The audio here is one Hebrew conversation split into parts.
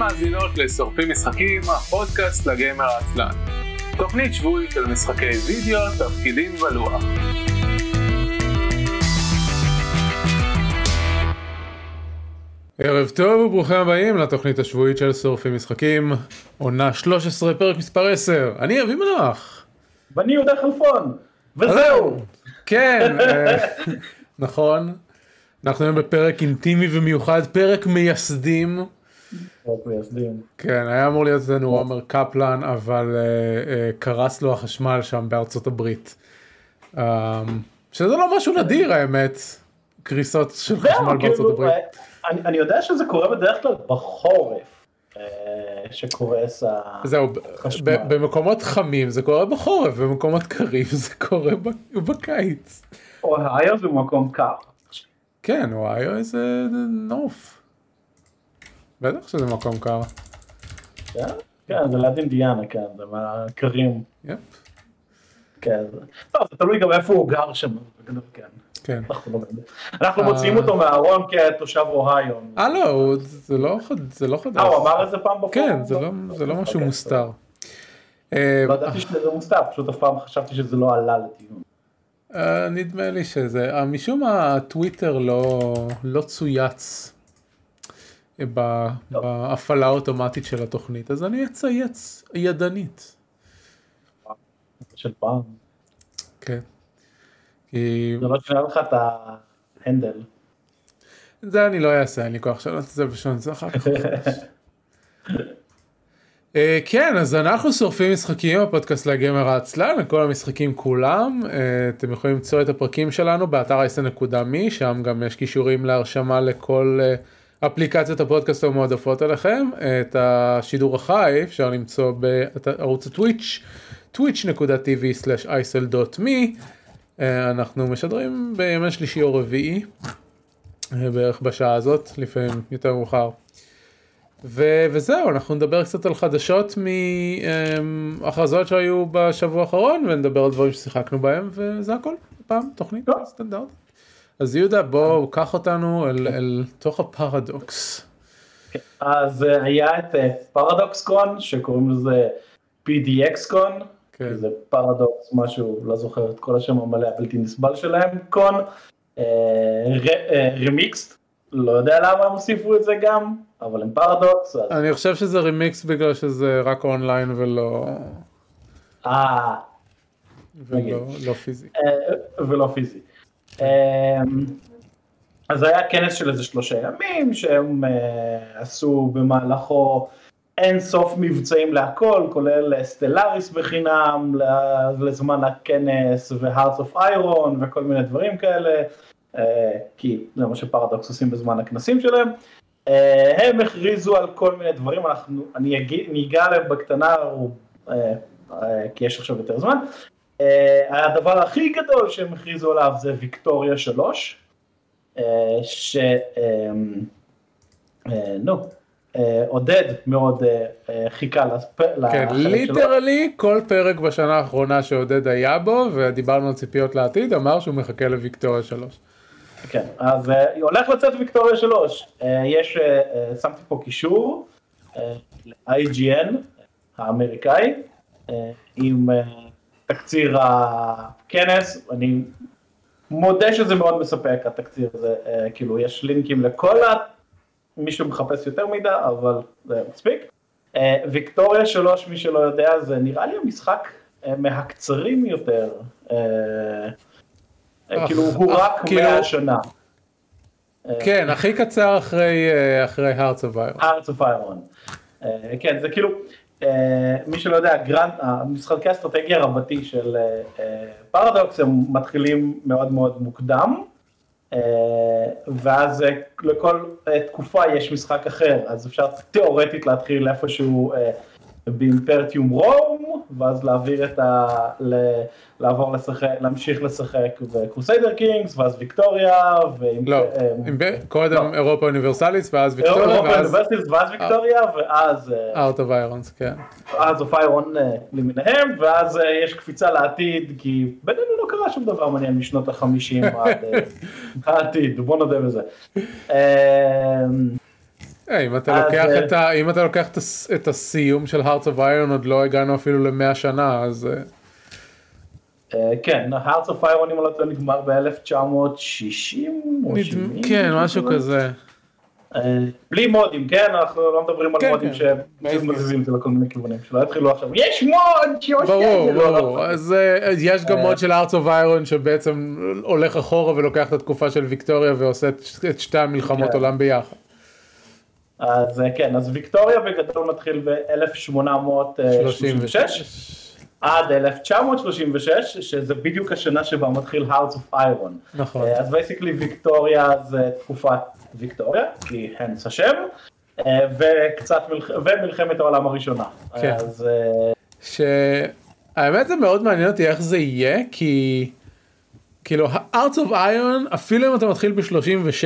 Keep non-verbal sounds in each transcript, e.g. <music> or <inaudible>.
ומאזינות לשורפים משחקים, הפודקאסט לגיימר העצלן. תוכנית שבועית של משחקי וידאו, תפקידים ולוח. ערב טוב וברוכים הבאים לתוכנית השבועית של שורפים משחקים, עונה 13 פרק מספר 10, אני אבי מנוח. ואני יהודה חלפון, וזהו. כן, אה, <laughs> נכון. אנחנו היום בפרק אינטימי ומיוחד, פרק מייסדים. כן, היה אמור להיות אצלנו עומר קפלן, אבל uh, uh, קרס לו החשמל שם בארצות הברית. Um, שזה לא משהו נדיר האמת, קריסות של חשמל בארצות כאילו, הברית. אני, אני יודע שזה קורה בדרך כלל בחורף, אה, שקורס זהו, החשמל. ב- במקומות חמים זה קורה בחורף, במקומות קרים זה קורה בקיץ. אוהיו זה מקום קר. כן, אוהיו איזה נוף. בטח שזה מקום קר. כן? כן, זה ליד אינדיאנה, כן, זה מהקרים. יפ, כן. טוב, זה תלוי גם איפה הוא גר שם, כן. כן. אנחנו לא. אנחנו אה. מוציאים אותו מהארון כתושב אוהיו. אה לא, זה לא זה לא חדש. אה, הוא אמר את זה פעם בפורום? כן, זה לא- לא משהו אוקיי, מוסתר. אה, לא ידעתי שזה מוסתר, פשוט אף פעם חשבתי שזה לא עלה לדיון. אה, נדמה לי שזה, משום מה הטוויטר לא, לא צויץ. בהפעלה האוטומטית של התוכנית, אז אני אצייץ ידנית. של פעם. כן. כי זה לא שינה לך את ההנדל. זה אני לא אעשה, אין לי כוח לשנות את זה בשעון זה אחר כך. <laughs> אה, כן, אז אנחנו שורפים משחקים, הפודקאסט לגמר העצלן, לכל המשחקים כולם. אה, אתם יכולים למצוא את הפרקים שלנו באתר אייסן.מי, שם גם יש קישורים להרשמה לכל אה, אפליקציות הפודקאסט המועדפות עליכם. את השידור החי אפשר למצוא בערוץ הטוויץ', twitch.tv/isl.me. אנחנו משדרים בימי שלישי או רביעי. בערך בשעה הזאת, לפעמים יותר מאוחר. ו- וזהו, אנחנו נדבר קצת על חדשות מהכרזות שהיו בשבוע האחרון, ונדבר על דברים ששיחקנו בהם, וזה הכל, הפעם תוכנית טוב. אז יהודה, בוא, קח אותנו אל, אל תוך הפרדוקס. אז אה, היה את פרדוקס קון שקוראים לזה PDX קון, כן. זה פרדוקס משהו לא זוכר את כל השם המלא הבלתי נסבל שלהם קון, Remixed, לא יודע למה הם הוסיפו את זה גם, אבל הם פרדוקס, אז אני חושב שזה רימיקס בגלל שזה רק אונליין ולא, אה, ולא לא פיזי. אה, ולא פיזי. אה, אז היה כנס של איזה שלושה ימים שהם אה, עשו במהלכו אין סוף מבצעים להכל, כולל Stellaris בחינם לזמן הכנס ו Hearts of Iron וכל מיני דברים כאלה, אה, כי זה מה שפרדוקס עושים בזמן הכנסים שלהם. אה, הם הכריזו על כל מיני דברים, אנחנו, אני אגיע, עליהם בקטנה, כי יש עכשיו יותר זמן. אה, הדבר הכי גדול שהם הכריזו עליו זה ויקטוריה 3, אה, ש... אה, נו, עודד מאוד אה, חיכה לספ... כן, לחלק שלו. ליטרלי כל פרק בשנה האחרונה שעודד היה בו, ודיברנו על ציפיות לעתיד, אמר שהוא מחכה לוויקטוריה 3. כן, אז אה, הולך לצאת ויקטוריה 3, אה, יש, אה, שמתי פה קישור ל-IGN האמריקאי, אה, עם אה, תקציר הכנס, אני מודה שזה מאוד מספק התקציר הזה, אה, כאילו יש לינקים לכל ה... מי שמחפש יותר מידע, אבל זה מספיק. אה, ויקטוריה 3, מי שלא יודע, זה נראה לי המשחק אה, מהקצרים יותר. כאילו הוא רק כאילו- 100 שנה. כן, הכי קצר אחרי of Iron. אה, כן, זה כאילו, מי שלא יודע, grand, המשחקי אסטרטגיה רבתי של אה, אה, פרדוקס הם מתחילים מאוד מאוד מוקדם, אה, ואז אה, לכל אה, תקופה יש משחק אחר, אז אפשר תיאורטית להתחיל איפשהו אה, ב Imperator Rome, ואז להעביר את ה... ל- לעבור לשחק, להמשיך לשחק ב Crusader Kings, ואז ויקטוריה, ועם... לא, אה, עם- קודם לא. Europa Universalis ואז Victoria Europa ואז Universalis, ואז ויקטוריה, ואז אה, Hearts of Iron, כן. Hearts of Iron אה, למיניהם, ואז אה, יש קפיצה לעתיד, כי בינינו לא קרה שום דבר מעניין משנות החמישים <laughs> עד אה, העתיד, בוא נודה בזה. אה, אה, אם אתה אז, לוקח אה, את ה- אם אתה לוקח את הס- את הסיום של Hearts of Iron עוד לא הגענו אפילו למאה שנה אז אה, כן, Hearts of Iron אם לא טועה נגמר ב-1960 או נדמ- 70. כן משהו כזה. בלי מודים, כן? אנחנו לא מדברים על כן, מודים כן. שפשוט basic. מזיזים את זה לכל מיני כיוונים, שלא יתחילו עכשיו, יש מוד שעושה את ברור זה. ברור אז יש גם. מוד של Hearts of Iron שבעצם הולך אחורה ולוקח את התקופה של ויקטוריה ועושה את שתי המלחמות כן. עולם ביחד. אז אה, כן, אז ויקטוריה בגדול מתחיל ב-1836 36. עד 1936, שזה בדיוק השנה שבה מתחיל Hearts of Iron. נכון. אה, אז בייסיקלי ויקטוריה זה תקופת ויקטוריה, כי הנס השם, אה, וקצת מלח... ומלחמת העולם הראשונה. כן. אז שהאמת זה מאוד מעניין אותי איך זה יהיה כי כאילו ה-Arts of Iron אפילו אם אתה מתחיל ב-36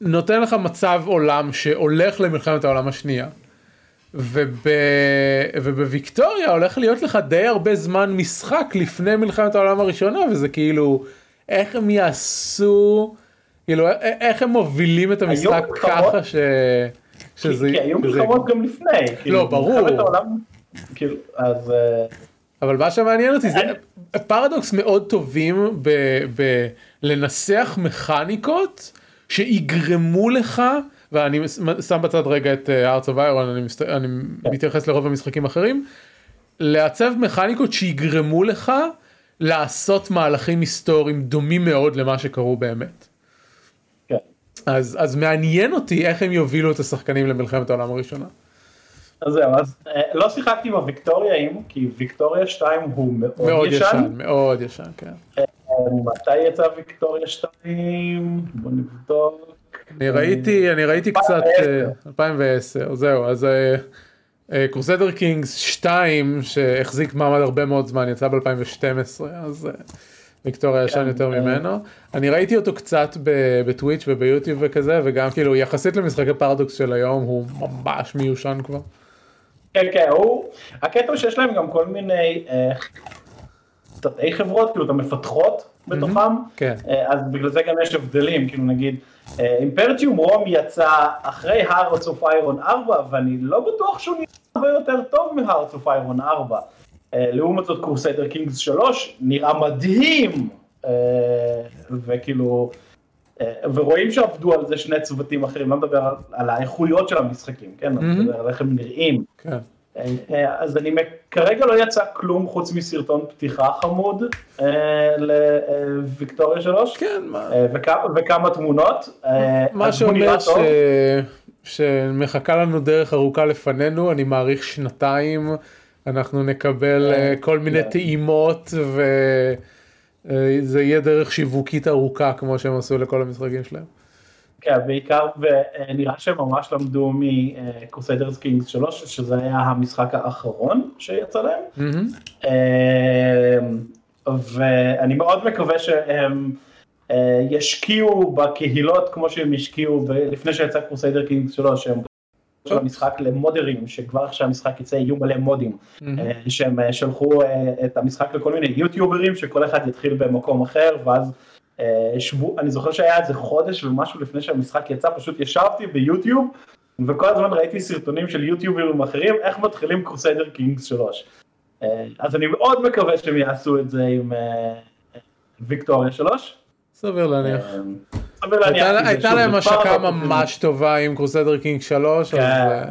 נותן לך מצב עולם שהולך למלחמת העולם השנייה. וב... ובוויקטוריה הולך להיות לך די הרבה זמן משחק לפני מלחמת העולם הראשונה וזה כאילו איך הם יעשו כאילו איך הם מובילים את המשחק ככה ש... שזה... כי, כי היו מלחמות גם לפני. כאילו, לא, ברור. העולם, כאילו, אז... אה, אבל מה שמעניין אותי זה אני- פרדוקס מאוד טובים ב, ב, מכניקות שיגרמו לך ואני שם בצד רגע את אה, Arts of Iron אני, מסת... אני כן. מתייחס לרוב המשחקים האחרים לעצב מכניקות שיגרמו לך לעשות מהלכים היסטוריים דומים מאוד למה שקרו באמת. כן. אז אז מעניין אותי איך הם יובילו את השחקנים למלחמת העולם הראשונה. אז זהו, אז אה, לא שיחקתי עם הוויקטוריאים, כי ויקטוריה 2 הוא מאוד, מאוד ישן. ישן מאוד ישן כן. מתי יצא ויקטוריה 2? בוא נבדוק. אני ראיתי, אני ראיתי קצת, 2010. אה, 2010, זהו, אז קרוסדר קינגס 2 שהחזיק מעמד הרבה מאוד זמן, יצא ב-2012, אז אה, ויקטוריה ישן כן, יותר אה. ממנו. אני ראיתי אותו קצת בטוויץ' וביוטיוב וכזה, וגם כאילו יחסית למשחקי פרדוקס של היום הוא ממש מיושן כבר. כן, כן, הוא, הקטע הוא שיש להם גם כל מיני תתי חברות, כאילו את המפתחות בתוכם, כן. אה, אז בגלל זה גם יש הבדלים, כאילו נגיד, Imperator Rome יצא אחרי Hearts of Iron 4, ואני לא בטוח שהוא נראה הרבה יותר טוב מ Hearts of Iron 4. אה, לעומת זאת Crusader Kings 3 נראה מדהים, אה, וכאילו, אה, ורואים שעבדו על זה שני צוותים אחרים, לא מדבר על, האיכויות של המשחקים, כן? אני. מדבר על איך הם נראים. כן. אה, אז אני, כרגע לא יצא כלום חוץ מסרטון פתיחה חמוד אה, לוויקטוריה 3, כן, מה- אה, וכמה, וכמה תמונות. אה, מה שאומר ש... שמחכה לנו דרך ארוכה לפנינו, אני מעריך שנתיים, אנחנו נקבל אה, אה, כל מיני כן. טעימות וזה יהיה דרך שיווקית ארוכה כמו שהם עשו לכל המשחקים שלהם. כן, בעיקר, ונראה שהם ממש למדו מקרוסיידרס קינגס 3, שזה היה המשחק האחרון שיצא להם. אה, ואני מאוד מקווה שהם אה, ישקיעו בקהילות כמו שהם השקיעו ב- לפני שיצא Crusader Kings 3, שהם של המשחק למודרים, שכבר איך שהמשחק יצא יהיו מלא מודים. אה, שהם אה, שלחו את המשחק לכל מיני יוטיוברים, שכל אחד יתחיל במקום אחר, ואז שבו, אני זוכר שהיה איזה חודש ומשהו לפני שהמשחק יצא, פשוט ישבתי ביוטיוב, וכל הזמן ראיתי סרטונים של יוטיוברים אחרים, איך מתחילים Crusader Kings 3. אה, אז אני מאוד מקווה שהם יעשו את זה עם אה, ויקטוריה 3. סביר להניח. אה, סביר להניח, הייתה- להם השקה פרדוקס, ממש טובה עם Crusader King 3 אז כן.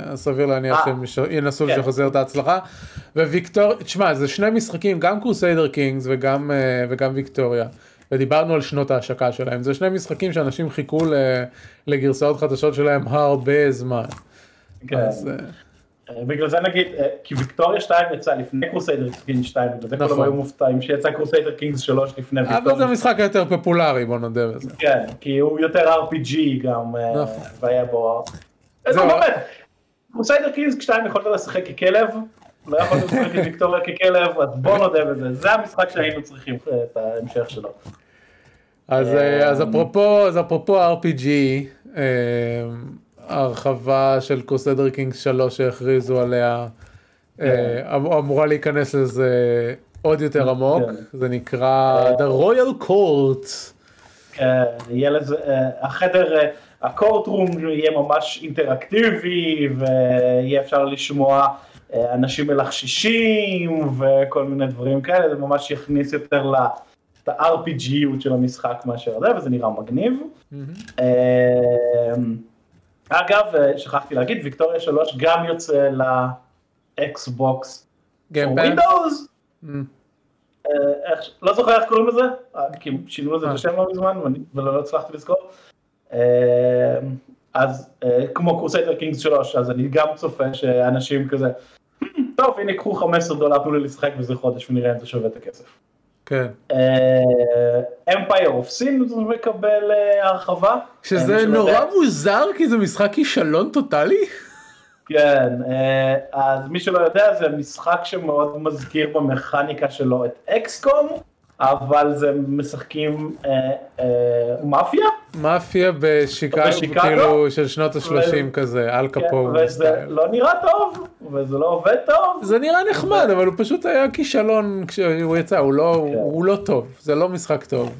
אה, סביר להניח אה. שהם ינסו כן. לשחזר את ההצלחה. וויקטור, תשמע זה שני משחקים גם Crusader Kings אה, וגם ויקטוריה. ודיברנו על שנות ההשקה שלהם זה שני משחקים שאנשים חיכו לגרסאות חדשות שלהם הרבה זמן. כן. אז, אה, אה, בגלל זה נגיד, אה, כי ויקטוריה 2 יצא לפני Crusader Kings 2, בגלל זה כולם נכון. היו מופתעים שיצא Crusader Kings 3 לפני אבל זה ויקטוריה. המשחק היותר פופולרי בוא נודה בזה. כן, כי הוא יותר RPG גם, נכון. והיה בו... לא, באמת, Crusader Kings 2 יכולת לשחק ככלב, לא יכולת לשחק עם ויקטוריה ככלב, אז בוא נודה בזה, זה המשחק שהיינו צריכים את ההמשך שלו. אז, אה, אז אפרופו אז אפרופו RPG אה, ההרחבה של קרוסדר קינגס 3 שהכריזו עליה אה, אמ- אמורה להיכנס לזה עוד יותר עמוק. כן. זה נקרא The Royal Court. אה, יהיה לזה, החדר, אה, שהקורטרום יהיה ממש אינטראקטיבי ויהיה אפשר לשמוע אנשים מלחשישים וכל מיני דברים כאלה, זה ממש יכניס יותר ל... ה-RPGיות של המשחק מאשר זה, וזה נראה מגניב. Mm-hmm. אגב, שכחתי להגיד, ויקטוריה 3 גם יוצא ל Xbox. Windows. לא זוכר איך קוראים לזה, אה, כי שינו לזה את השם לא מזמן ולא הצלחתי לזכור. אז כמו Crusader Kings 3, אז אני גם צופה שאנשים כזה, טוב הנה קחו 15 דולר תנו לי לשחק בזה חודש ונראה אם זה שווה את הכסף. כן. אמפייר אוף סין מקבל אה, הרחבה. שזה נורא מוזר כי זה משחק כישלון טוטאלי. כן, אה, אז מי שלא יודע זה משחק שמאוד מזכיר במכניקה שלו את אקסקום. אבל זה משחקים אה, אה, מאפיה? מאפיה בשיקגו, כאילו של שנות ה-30 כזה, אל כן, קפו. וזה לא נראה טוב, וזה לא עובד טוב. זה נראה נחמד, אבל הוא פשוט היה כישלון כשהוא יצא, הוא לא, כן. הוא לא טוב, זה לא משחק טוב.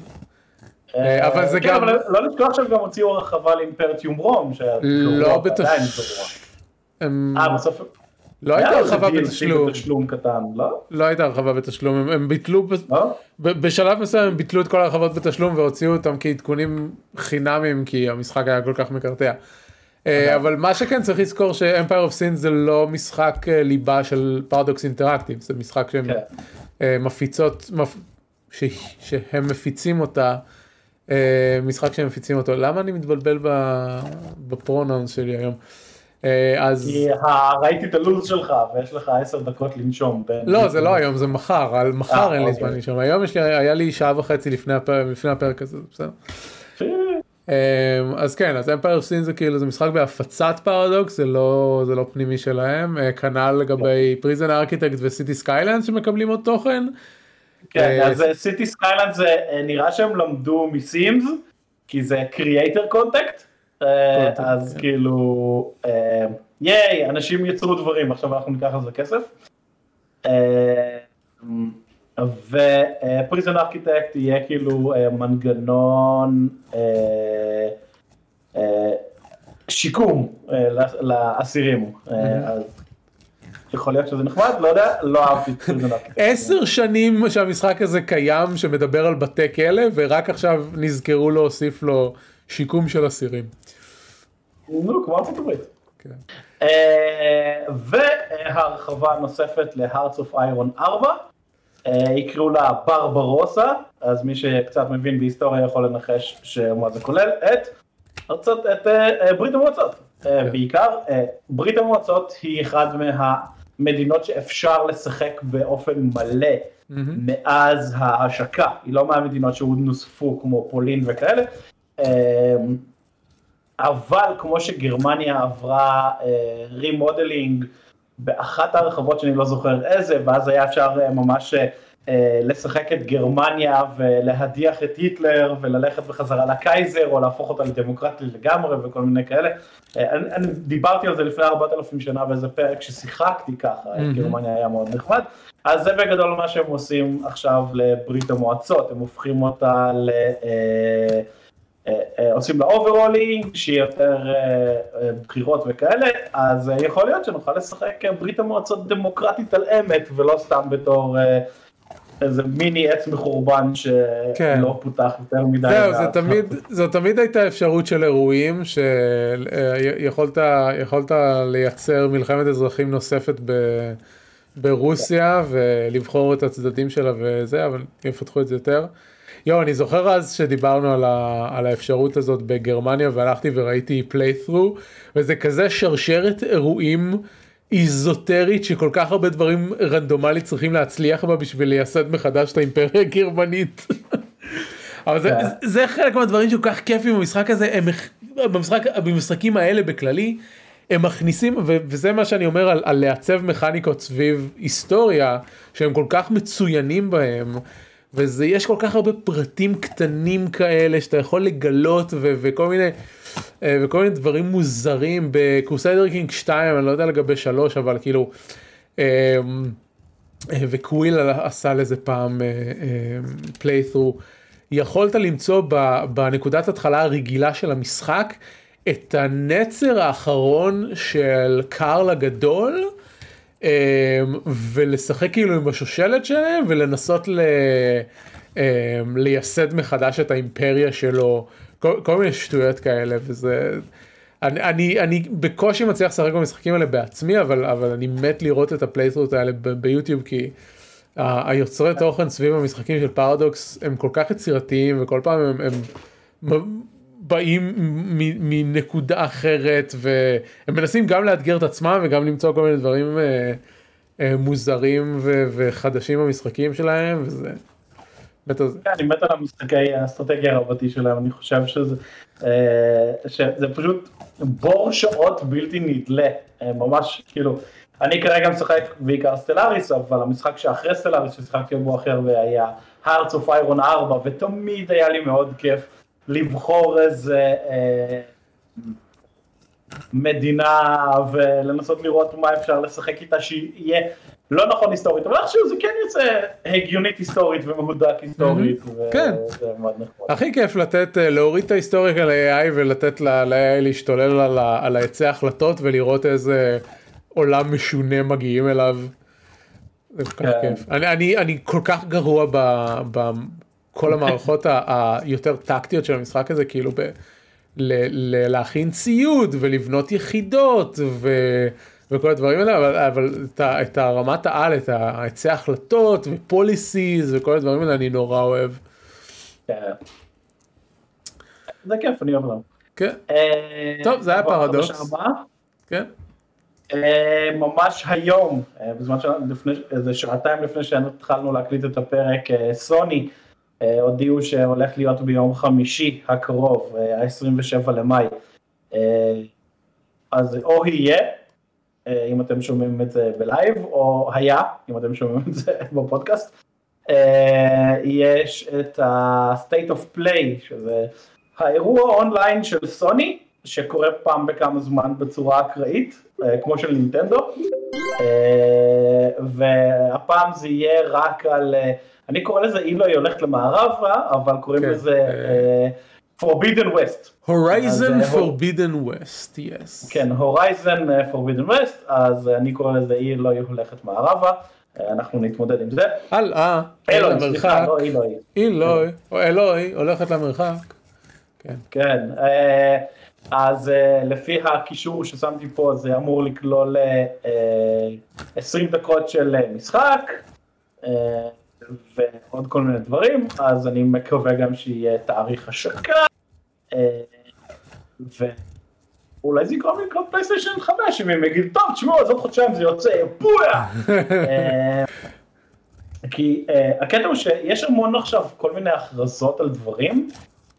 אה, אבל זה כן, גם... אבל לא לשכוח שהם גם הוציאו הרחבה לאימפרטיום רום, לא בתשלום. אה, בסוף... לא הייתה הרחבה בתשלום. קטן, לא? לא הייתה הרחבה בתשלום, הם, הם ביטלו, לא? בשלב מסוים הם ביטלו את כל ההרחבות בתשלום והוציאו אותם כעדכונים חינמים כי המשחק היה כל כך מקרטע. אה, אבל מה שכן צריך לזכור ש Empire of Sin זה לא משחק אה, ליבה של Paradox Interactive, זה משחק שהם כן. אה, מפיצות, שהם מפיצים אותה, משחק שהם מפיצים אותו, למה אני מתבלבל ב pronouns שלי היום? אה, אז... כי ראיתי את הלו"ז שלך ויש לך עשר דקות לנשום. לא זה לא היום זה מחר, על מחר אה, אין לי זמן אוקיי. לנשום, היום יש לי, היה לי שעה וחצי לפני הפרק הזה, בסדר. אה, אז כן אז Empire Sin זה כאילו זה משחק בהפצת פרדוקס זה לא זה לא פנימי שלהם כנ"ל לגבי Prison Architect ו Cities Skylines שמקבלים עוד תוכן. כן אז Cities Skylines זה נראה שהם למדו מ Sims כי זה creator content אז כן. כאילו, אה, ייי, אנשים יצרו דברים, עכשיו אנחנו ניקח על זה כסף. אה, ופריזן ארכיטקט יהיה כאילו מנגנון שיקום לאסירים. אז יכול להיות שזה נחמד, לא יודע, לא אהבתי את פריזן ארכיטקט. עשר שנים שהמשחק הזה קיים שמדבר על בתי כלא ורק עכשיו נזכרו להוסיף לו שיקום של אסירים. נו, כמו ארצות הברית. כן. אה, והרחבה נוספת ל-Hearts of Iron 4, אה, יקראו לה ברברוסה, אז מי שקצת מבין בהיסטוריה יכול לנחש שמה זה כולל את ארצות, את אה, ברית המועצות. כן. בעיקר, ברית המועצות היא אחד מהמדינות שאפשר לשחק באופן מלא מאז ההשקה, היא לא מהמדינות שנוספו כמו פולין וכאלה. אבל כמו שגרמניה עברה remodeling אה, באחת הרחבות שאני לא זוכר איזה, ואז היה אפשר אה, ממש אה, לשחק את גרמניה ולהדיח את היטלר וללכת בחזרה לקייזר או להפוך אותה לדמוקרטית לגמרי וכל מיני כאלה. אני, אני דיברתי על זה לפני 4,000 שנה באיזה פרק ששיחקתי ככה, mm-hmm. גרמניה היה מאוד נחמד. אז זה בגדול מה שהם עושים עכשיו לברית המועצות, הם הופכים אותה ל... אה, אה, עושים לה overhauling, שיהיה יותר אה, בחירות וכאלה, אז יכול להיות שנוכל לשחק ברית המועצות דמוקרטית על אמת, ולא סתם בתור איזה מיני עץ מחורבן שלא כן. פותח יותר מדי. זהו, זה תמיד, זו תמיד הייתה אפשרות של אירועים שיכולת לייצר מלחמת אזרחים נוספת ב... ברוסיה ולבחור את הצדדים שלה וזה, אבל יפתחו את זה יותר. יואו, אני זוכר אז שדיברנו על, ה, על האפשרות הזאת בגרמניה והלכתי וראיתי פליית'רו, וזה כזה שרשרת אירועים איזוטרית שכל כך הרבה דברים רנדומלית צריכים להצליח בה בשביל לייסד מחדש את האימפריה הגרמנית. <laughs> אבל זה, כן. זה חלק מהדברים שכל כך כיפים במשחק הזה, הם, במשחק, במשחקים האלה בכללי, הם מכניסים, וזה מה שאני אומר על, על לעצב מכניקות סביב היסטוריה, שהם כל כך מצוינים בהם. וזה יש כל כך הרבה פרטים קטנים כאלה שאתה יכול לגלות ו- וכל מיני אה, וכל מיני דברים מוזרים. ב Crusader King 2 אני לא יודע לגבי 3 אבל כאילו אה, אה, ו Quill עשה לזה פעם playthrough יכולת למצוא בנקודת התחלה הרגילה של המשחק את הנצר האחרון של קארל הגדול ולשחק כאילו עם השושלת שלהם ולנסות ל... לייסד מחדש את האימפריה שלו כל, כל מיני שטויות כאלה וזה אני, אני, אני בקושי מצליח לשחק במשחקים האלה בעצמי אבל אבל אני מת לראות את הפלייסרוט האלה ביוטיוב כי היוצרי תוכן סביב המשחקים של פרדוקס הם כל כך יצירתיים וכל פעם הם, הם באים מנקודה אחרת והם מנסים גם לאתגר את עצמם וגם למצוא כל מיני דברים אה, אה, מוזרים ו, וחדשים במשחקים שלהם וזה. מת על זה. כן, אני מת על המשחקי האסטרטגיה הרבתי שלהם אני חושב שזה אה, שזה פשוט בור שעות בלתי נדלה ממש כאילו אני כרגע משחק בעיקר סטלאריס, אבל המשחק שאחרי סטלאריס ששיחקתי בו אחר והיה Hearts of Iron 4, ותמיד היה לי מאוד כיף לבחור איזה אה, מדינה ולנסות לראות מה אפשר לשחק איתה שיהיה לא נכון היסטורית, אבל איכשהו זה כן יוצא הגיונית היסטורית ומהודק היסטורית. כן. הכי כיף לתת, אה, להוריד את ההיסטוריה ל-AI ולתת ל-AI להשתולל על ההיצע החלטות ולראות איזה... עולם משונה מגיעים אליו. זה כל כך כן. כיף. אני, אני, אני כל כך גרוע בכל המערכות היותר טקטיות של המשחק הזה כאילו ב, ל, ל, להכין ציוד ולבנות יחידות ו, וכל הדברים האלה אבל, אבל את, את הרמת העל את היצע החלטות ופוליסיז וכל הדברים האלה אני נורא אוהב. כן. זה כיף אני אוהב להם. כן. אה, טוב זה היה פרדוקס. כן. אה, ממש היום, אה, בזמן שלפני, איזה שעתיים לפני שהתחלנו להקליט את הפרק, סוני הודיעו שהולך להיות ביום חמישי הקרוב, ה-27 למאי. אז או יהיה, אם אתם שומעים את זה ב live, או היה, אם אתם שומעים את זה <laughs> בפודקאסט. יש את ה-state of play, שזה האירוע אונליין של סוני, שקורה פעם בכמה זמן בצורה אקראית, אה, כמו של נינטנדו, אה, והפעם זה יהיה רק על, אה, אני קורא לזה אילו היא הולכת למערבה, אבל קוראים כן. לזה Forbidden West. Horizon Forbidden West, yes. כן, Horizon Forbidden West, אז אני קורא לזה אילו היא הולכת מערבה. אנחנו נתמודד עם זה. הלאה, אלוהי, סליחה, לא אילוי. אילוי, או אלוהי הולכת למרחק. כן. כן. אז uh, לפי הקישור ששמתי פה זה אמור לכלול uh, 20 דקות של uh, משחק uh, ועוד כל מיני דברים, אז אני מקווה גם שיהיה תאריך השקה uh, ואולי זה יקרום לי לקנות פלייסטיישן 5 אם הם יגידו טוב תשמעו אז עוד חודשיים זה יוצא בויה! <laughs> כי uh, הקטע הוא שיש המון עכשיו כל מיני הכרזות על דברים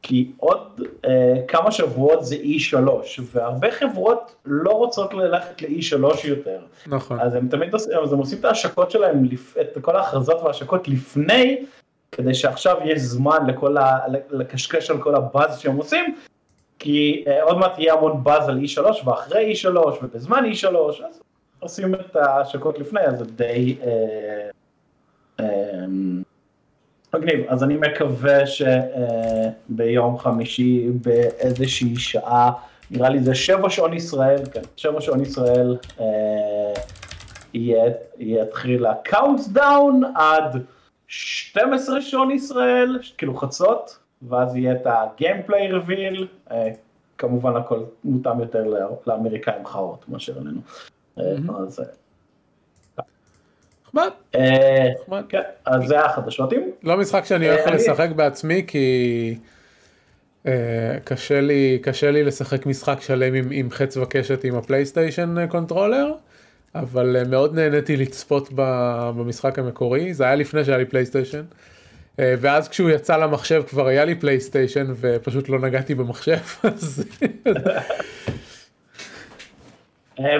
כי עוד אה, כמה שבועות זה E3, והרבה חברות לא רוצות ללכת ל-E3 יותר. נכון. אז הם תמיד עושים, אז הם עושים את ההשקות שלהם, את כל ההכרזות וההשקות לפני, כדי שעכשיו יש זמן לכל ה... לקשקש על כל הבאז שהם עושים, כי אה, עוד מעט יהיה המון באז על E3 ואחרי E3 ובזמן E3, אז עושים את ההשקות לפני, אז זה די... אה, אה, מגניב, אז אני מקווה שביום חמישי באיזושהי שעה, נראה לי זה שבע שעון ישראל, כן, שבע שעון ישראל, אה, יתחיל ה countdown עד 12 שעון ישראל, כאילו חצות, ואז יהיה את ה gameplay reveal, אה, כמובן הכל מותאם יותר לאמריקאים חרות מאשר אלינו. אז נחמד. נחמד. כן, אז זה החדשות. לא משחק שאני הולך לשחק בעצמי כי קשה לי קשה לי לשחק משחק שלם עם, עם חץ וקשת עם ה PlayStation controller. אבל מאוד נהניתי לצפות במשחק המקורי זה היה לפני שהיה לי PlayStation. ואז כשהוא יצא למחשב כבר היה לי PlayStation ופשוט לא נגעתי במחשב. <laughs> אה,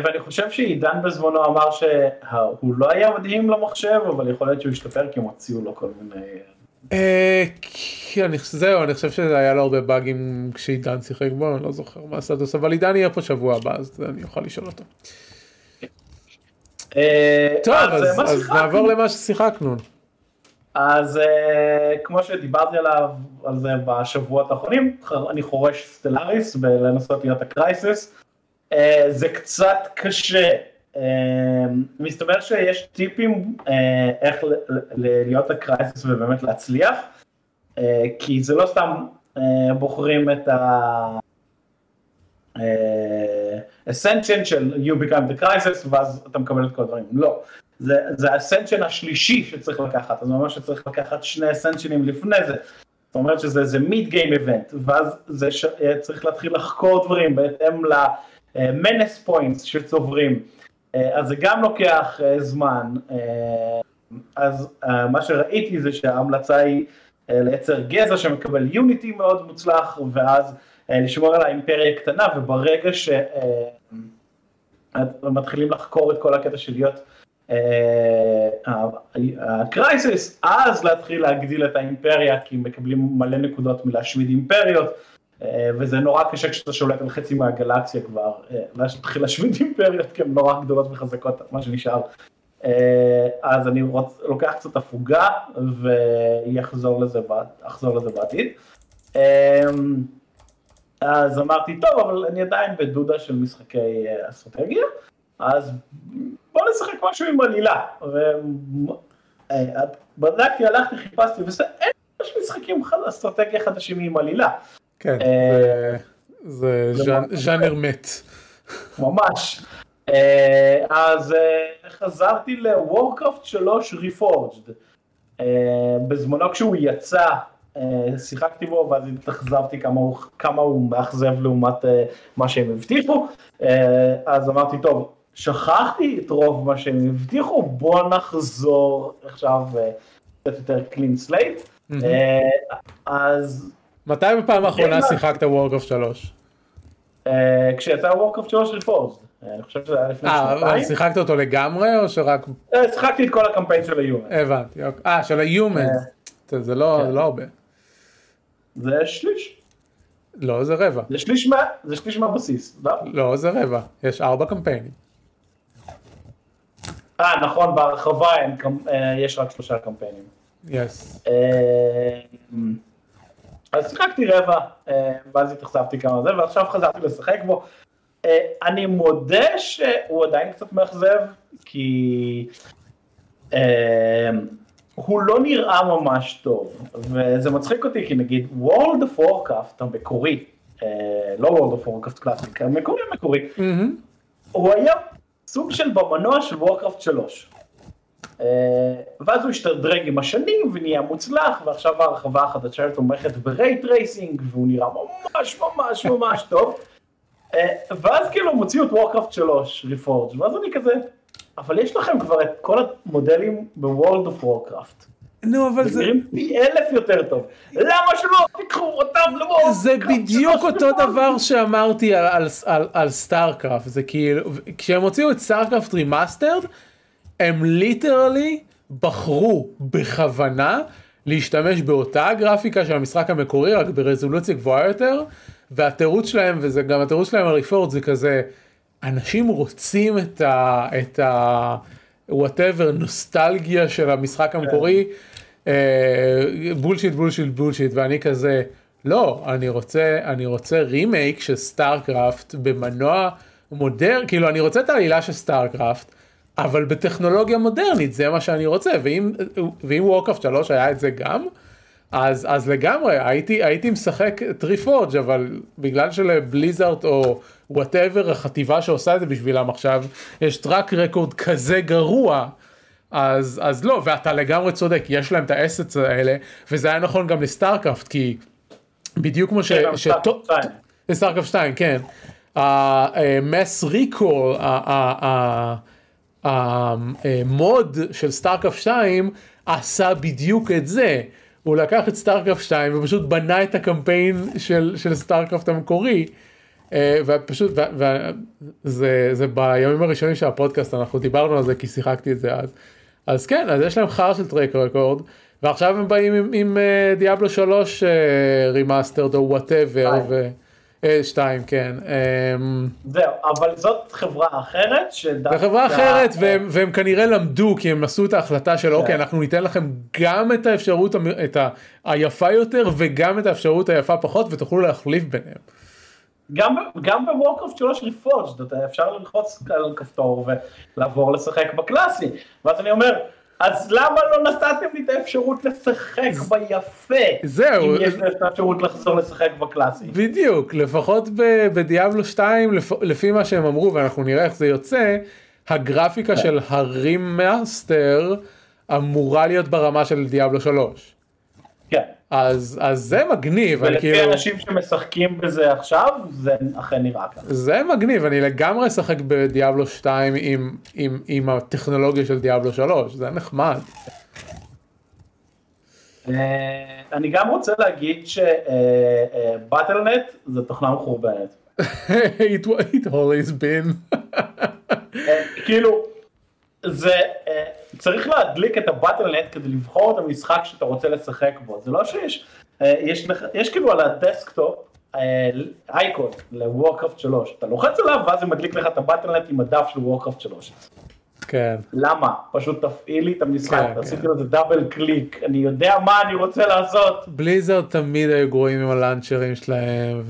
ואני חושב שעידן בזמנו אמר שהוא לא היה מדהים למחשב, אבל יכול להיות שהוא השתפר כי הם הוציאו לו כל מיני... אה, זהו, אני חושב שזה היה לו הרבה באגים כשעידן שיחק בו, אני לא זוכר מה הסטטוס, אבל עידן יהיה פה שבוע הבא, אז אני אוכל לשאול אותו. אה, טוב, אז נעבור למה ששיחקנו. אז כמו שדיברתי עליו, על זה בשבועות האחרונים, אני חורש סטלאריס בלנסות להיות הקרייסס. Uh, זה קצת קשה. Uh, מסתבר שיש טיפים uh, איך להיות הקרייסס ובאמת להצליח, כי זה לא סתם בוחרים את ה... אסנצ'ן של you become the crisis ואז אתה מקבל את כל הדברים, לא. זה, האסנצ'ן השלישי שצריך לקחת, אז אומר שצריך לקחת שני אסנצ'נים לפני זה. זאת אומרת שזה מיד גיים איבנט, ואז זה ש... אה, צריך להתחיל לחקור דברים בהתאם למינס פוינטס שצוברים, אה, אז זה גם לוקח אה, זמן, אז מה שראיתי זה שההמלצה היא לייצר גזע שמקבל unity מאוד מוצלח, ואז לשמור על האימפריה קטנה, וברגע שמתחילים לחקור את כל הקטע של להיות ה crisis, אז להתחיל להגדיל את האימפריה, כי מקבלים מלא נקודות מלהשמיד אימפריות, אה, וזה נורא קשה כשאתה שולט על חצי מהגלקסיה כבר, אה, להתחיל להשמיד אימפריות, כי הן נורא גדולות וחזקות, מה שנשאר. אה, אז אני רוצ, לוקח קצת הפוגה, ואחזור לזה, לזה בעתיד. אז אמרתי, טוב, אבל אני עדיין בדודה של משחקי אסטרטגיה, אז בוא נשחק משהו עם עלילה. בדקתי, הלכתי, חיפשתי, ואין משחקים אסטרטגיה חדשים עם עלילה. כן, אה, זה ז'אנר מת. ממש. אה, אז אה, חזרתי לוורקראפט 3 ריפורג'ד. בזמנו כשהוא יצא, שיחקתי בו ואז התאכזבתי כמה הוא מאכזב לעומת מה שהם הבטיחו. אז אמרתי, טוב, שכחתי את רוב מה שהם הבטיחו, בוא נחזור עכשיו קצת יותר clean slate. אה, אז... מתי בפעם האחרונה שיחקת Warcraft 3? כשיצא Warcraft 3 Reforged. אני חושב שזה היה לפני שנתיים. אה, שיחקת אותו לגמרי או שרק... אה, שיחקתי את כל הקמפיין של ה human. הבנתי, אוקיי. אה, של ה human. זה לא, כן. לא הרבה. זה שליש. לא, זה רבע. זה שליש מהבסיס, לא? לא, זה רבע. יש ארבע קמפיינים. אה, נכון, בהרחבה אה, יש רק שלושה קמפיינים. יס. אה, אז שיחקתי רבע, אה, ואז התאכזבתי כמה זה, ועכשיו חזרתי לשחק בו. אני מודה שהוא עדיין קצת מאכזב, כי הוא לא נראה ממש טוב, וזה מצחיק אותי, כי נגיד World of Warcraft המקורי, לא World of Warcraft קלאסיק, המקורי המקורי, הוא היה סוג של במנוע של Warcraft 3. אה, ואז הוא השתדרג עם השנים ונהיה מוצלח ועכשיו ההרחבה החדשה תומכת ב ray tracing והוא נראה ממש ממש ממש טוב. אה, ואז כאילו הם הוציאו את Warcraft 3 Reforged ואז אני כזה, אבל יש לכם כבר את כל המודלים ב World of Warcraft. נו אבל זה... נראים פי אלף יותר טוב. למה שלא תיקחו אותם ל Warcraft? זה בדיוק אותו דבר שאמרתי על StarCraft. זה כאילו, כשהם הוציאו את StarCraft Remastered, הם literally בחרו בכוונה להשתמש באותה הגרפיקה של המשחק המקורי, רק ברזולוציה גבוהה יותר, והתירוץ שלהם, וזה גם התירוץ שלהם על Reforged, זה כזה, אנשים רוצים את ה... את ה whatever נוסטלגיה של המשחק המקורי. bullshit bullshit bullshit ואני כזה לא אני רוצה אני רוצה רימייק של StarCraft במנוע מודרני כאילו אני רוצה את העלילה של StarCraft אבל בטכנולוגיה מודרנית זה מה שאני רוצה ואם ואם Warcraft 3 היה את זה גם אז אז לגמרי הייתי הייתי משחק ת'Reforged אבל בגלל של Blizzard או whatever החטיבה שעושה את זה בשבילם עכשיו יש track record כזה גרוע. אז, אז לא, ואתה לגמרי צודק, יש להם את ה assets האלה, וזה היה נכון גם ל StarCraft, כי בדיוק כמו ש... ש... ל StarCraft 2, כן. ה Mass Recall, המוד של StarCraft 2 עשה בדיוק את זה. הוא לקח את StarCraft 2 ופשוט בנה את הקמפיין של, של StarCraft המקורי. אה, ופשוט, וזה זה בימים הראשונים של הפודקאסט אנחנו דיברנו על זה כי שיחקתי את זה אז. אז כן, אז יש להם חרא של track record, ועכשיו הם באים עם, עם uh, Diablo 3 Remastered או whatever, שתיים, כן. אמ, זהו, אבל זאת חברה אחרת שדווקא... זו חברה אחרת והם, והם כנראה למדו כי הם עשו את ההחלטה של אוקיי כן. אנחנו ניתן לכם גם את האפשרות את ה- היפה יותר וגם את האפשרות היפה פחות ותוכלו להחליף ביניהם. גם, גם ב Warcraft 3 Reforged, אפשר ללחוץ על כפתור ולעבור לשחק בקלאסי. ואז אני אומר, אז למה לא נתתם לי את האפשרות לשחק ביפה? זהו. אם יש לי את האפשרות לחזור לשחק בקלאסי. בדיוק לפחות ב Diablo 2 לפ- לפי מה שהם אמרו ואנחנו נראה איך זה יוצא הגרפיקה של ה remaster אמורה להיות ברמה של Diablo 3. כן. אז אז זה מגניב ולפי כאילו אנשים שמשחקים בזה עכשיו, זה אכן נראה ככה. זה מגניב אני לגמרי אשחק בדיאבלו 2 עם, עם, עם הטכנולוגיה של דיאבלו 3 זה נחמד. אה, אני גם רוצה להגיד שבטלנט זה תוכנה מחורבנת. <laughs> it, it always been. אה, כאילו, זה, אה, צריך להדליק את הבטלנט כדי לבחור את המשחק שאתה רוצה לשחק בו, זה לא שיש, אה, יש, יש כאילו על ה desktop אה, אייקון ל Warcraft 3, אתה לוחץ עליו ואז זה מדליק לך את ה Battle.net עם הדף של Warcraft 3. כן. למה? פשוט תפעיל לי את המשחק, כן, עשיתי כן. לזה double click, אני יודע מה אני רוצה לעשות. Blizzard תמיד היו גרועים עם הלאנצ'רים שלהם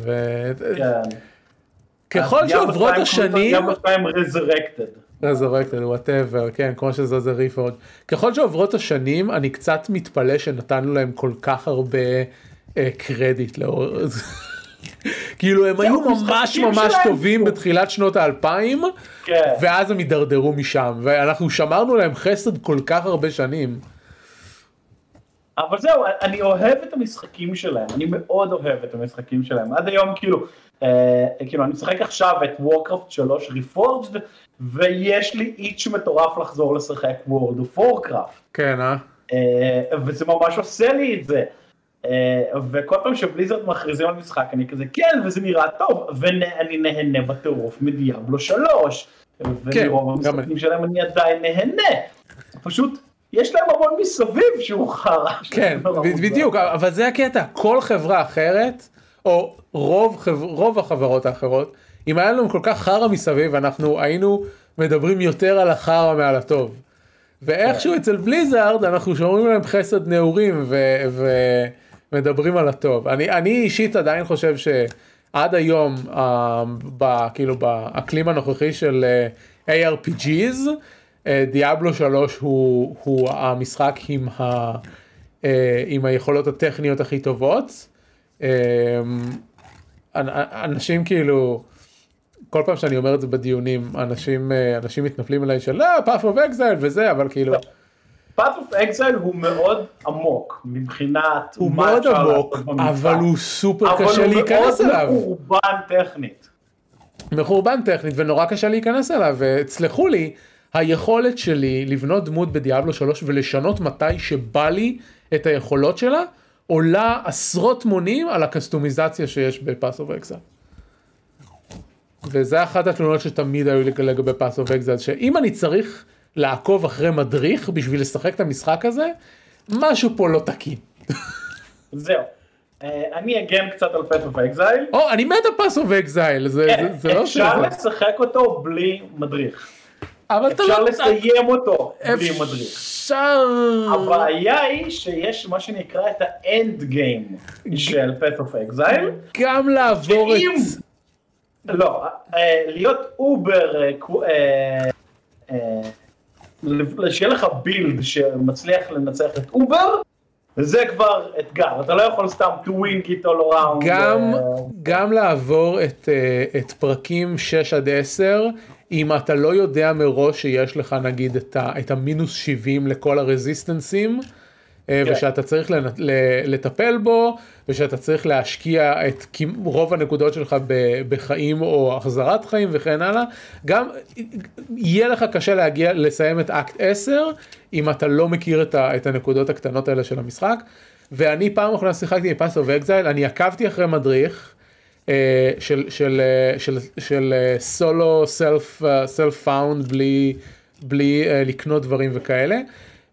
וככל כן. שעוברות השנים גם בשתיים Resurrected. Resurrected whatever כן כמו שזה זה Reforged ככל שעוברות השנים אני קצת מתפלא שנתנו להם כל כך הרבה אה, קרדיט לאור <laughs> כאילו הם היו ממש ממש טובים. בתחילת שנות האלפיים כן. ואז הם הידרדרו משם ואנחנו שמרנו להם חסד כל כך הרבה שנים. אבל זהו, אני אוהב את המשחקים שלהם, אני מאוד אוהב את המשחקים שלהם. עד היום כאילו, אה, כאילו אני משחק עכשיו את Warcraft 3 Reforged, ויש לי itch מטורף לחזור לשחק World of Warcraft. כן אה? וזה ממש עושה לי את זה. אה, וכל פעם שבליזרד מכריזים על משחק אני כזה כן וזה נראה טוב ואני נהנה בטירוף מדיאבלו 3 ומרוב כן, המשחקים שלהם אני עדיין נהנה. פשוט יש להם המון מסביב שהוא חרא. כן. <laughs> בדיוק, אבל זה הקטע, כל חברה אחרת, או רוב, חבר, רוב החברות האחרות, אם היה לנו כל כך חרא מסביב, אנחנו היינו מדברים יותר על החרא מעל הטוב. ואיכשהו אצל בליזארד אנחנו שומרים להם חסד נעורים ומדברים על הטוב. אני, אני אישית עדיין חושב שעד היום, אה, ב, כאילו באקלים הנוכחי של אה, ARPGs, אה, דיאבלו 3 הוא, הוא המשחק עם, ה, אה, עם היכולות הטכניות הכי טובות. אנ- אנשים כאילו, כל פעם שאני אומר את זה בדיונים, אנשים, אה, אנשים מתנפלים עליי של לא, Path of Exile וזה, אבל כאילו, Path of Exile הוא מאוד עמוק מבחינת הוא מאוד עמוק. אבל הוא סופר אבל קשה הוא להיכנס מאוד אליו. מחורבן טכנית. מחורבן טכנית ונורא קשה להיכנס אליו ותסלחו לי היכולת שלי לבנות דמות ב Diablo 3 ולשנות מתי שבא לי את היכולות שלה עולה עשרות מונים על הקסטומיזציה שיש ב Path of Exile. וזה אחת התלונות שתמיד היו לי לגבי Path of Exile שאם אני צריך לעקוב אחרי מדריך בשביל לשחק את המשחק הזה משהו פה לא תקין. זהו. אה, אני אגן קצת על Path of Exile. או אני מת על Path of Exile זה, לא אפשר שזה. לשחק אותו בלי מדריך. אבל אפשר לא- לסיים אותו בלי מדריך. אפשר. הבעיה היא שיש מה שנקרא את ה end game של path of exile. גם לעבור את... לא, אה, להיות Uber, אה, אה, שיהיה לך build שמצליח לנצח את Uber, זה כבר אתגר, אתה לא יכול סתם to wing it all around. גם, גם לעבור את, את פרקים 6 עד 10, אם אתה לא יודע מראש שיש לך נגיד את, ה, את המינוס 70 לכל הרזיסטנסים. ושאתה צריך לנ- ל- לטפל בו, ושאתה צריך להשקיע את רוב הנקודות שלך בחיים או החזרת חיים וכן הלאה, גם יהיה לך קשה להגיע, לסיים את אקט 10, אם אתה לא מכיר את, הנקודות הקטנות האלה של המשחק. ואני פעם אחרונה שיחקתי ב Path of Exile, אני עקבתי אחרי מדריך. אה, של של אה, של של אה, solo self found בלי בלי אה, לקנות דברים וכאלה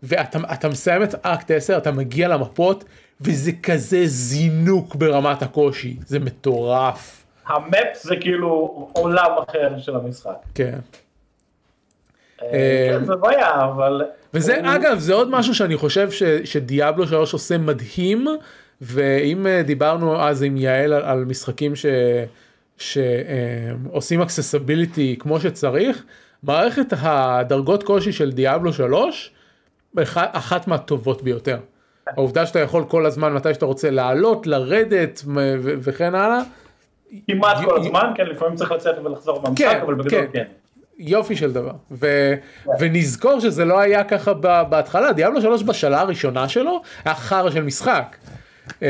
ואתה אתה מסיים את אקט 10 אתה מגיע למפות וזה כזה זינוק ברמת הקושי זה מטורף. המפ זה כאילו עולם אחר של המשחק. כן. כן, זה בעיה, אבל... וזה הוא... אגב זה עוד משהו שאני חושב שדיאבלו 3 עושה מדהים ואם דיברנו אז עם יעל על, על משחקים ש, שעושים accessibility כמו שצריך מערכת הדרגות קושי של Diablo 3 אחת מהטובות ביותר. העובדה שאתה יכול כל הזמן מתי שאתה רוצה לעלות לרדת וכן הלאה. כמעט כל הזמן כן לפעמים צריך לצאת ולחזור כן, אבל בגדול כן. כן. יופי של דבר ו- yeah. ונזכור שזה לא היה ככה בהתחלה Diablo 3 בשנה הראשונה שלו היה חרא של משחק. <laughs>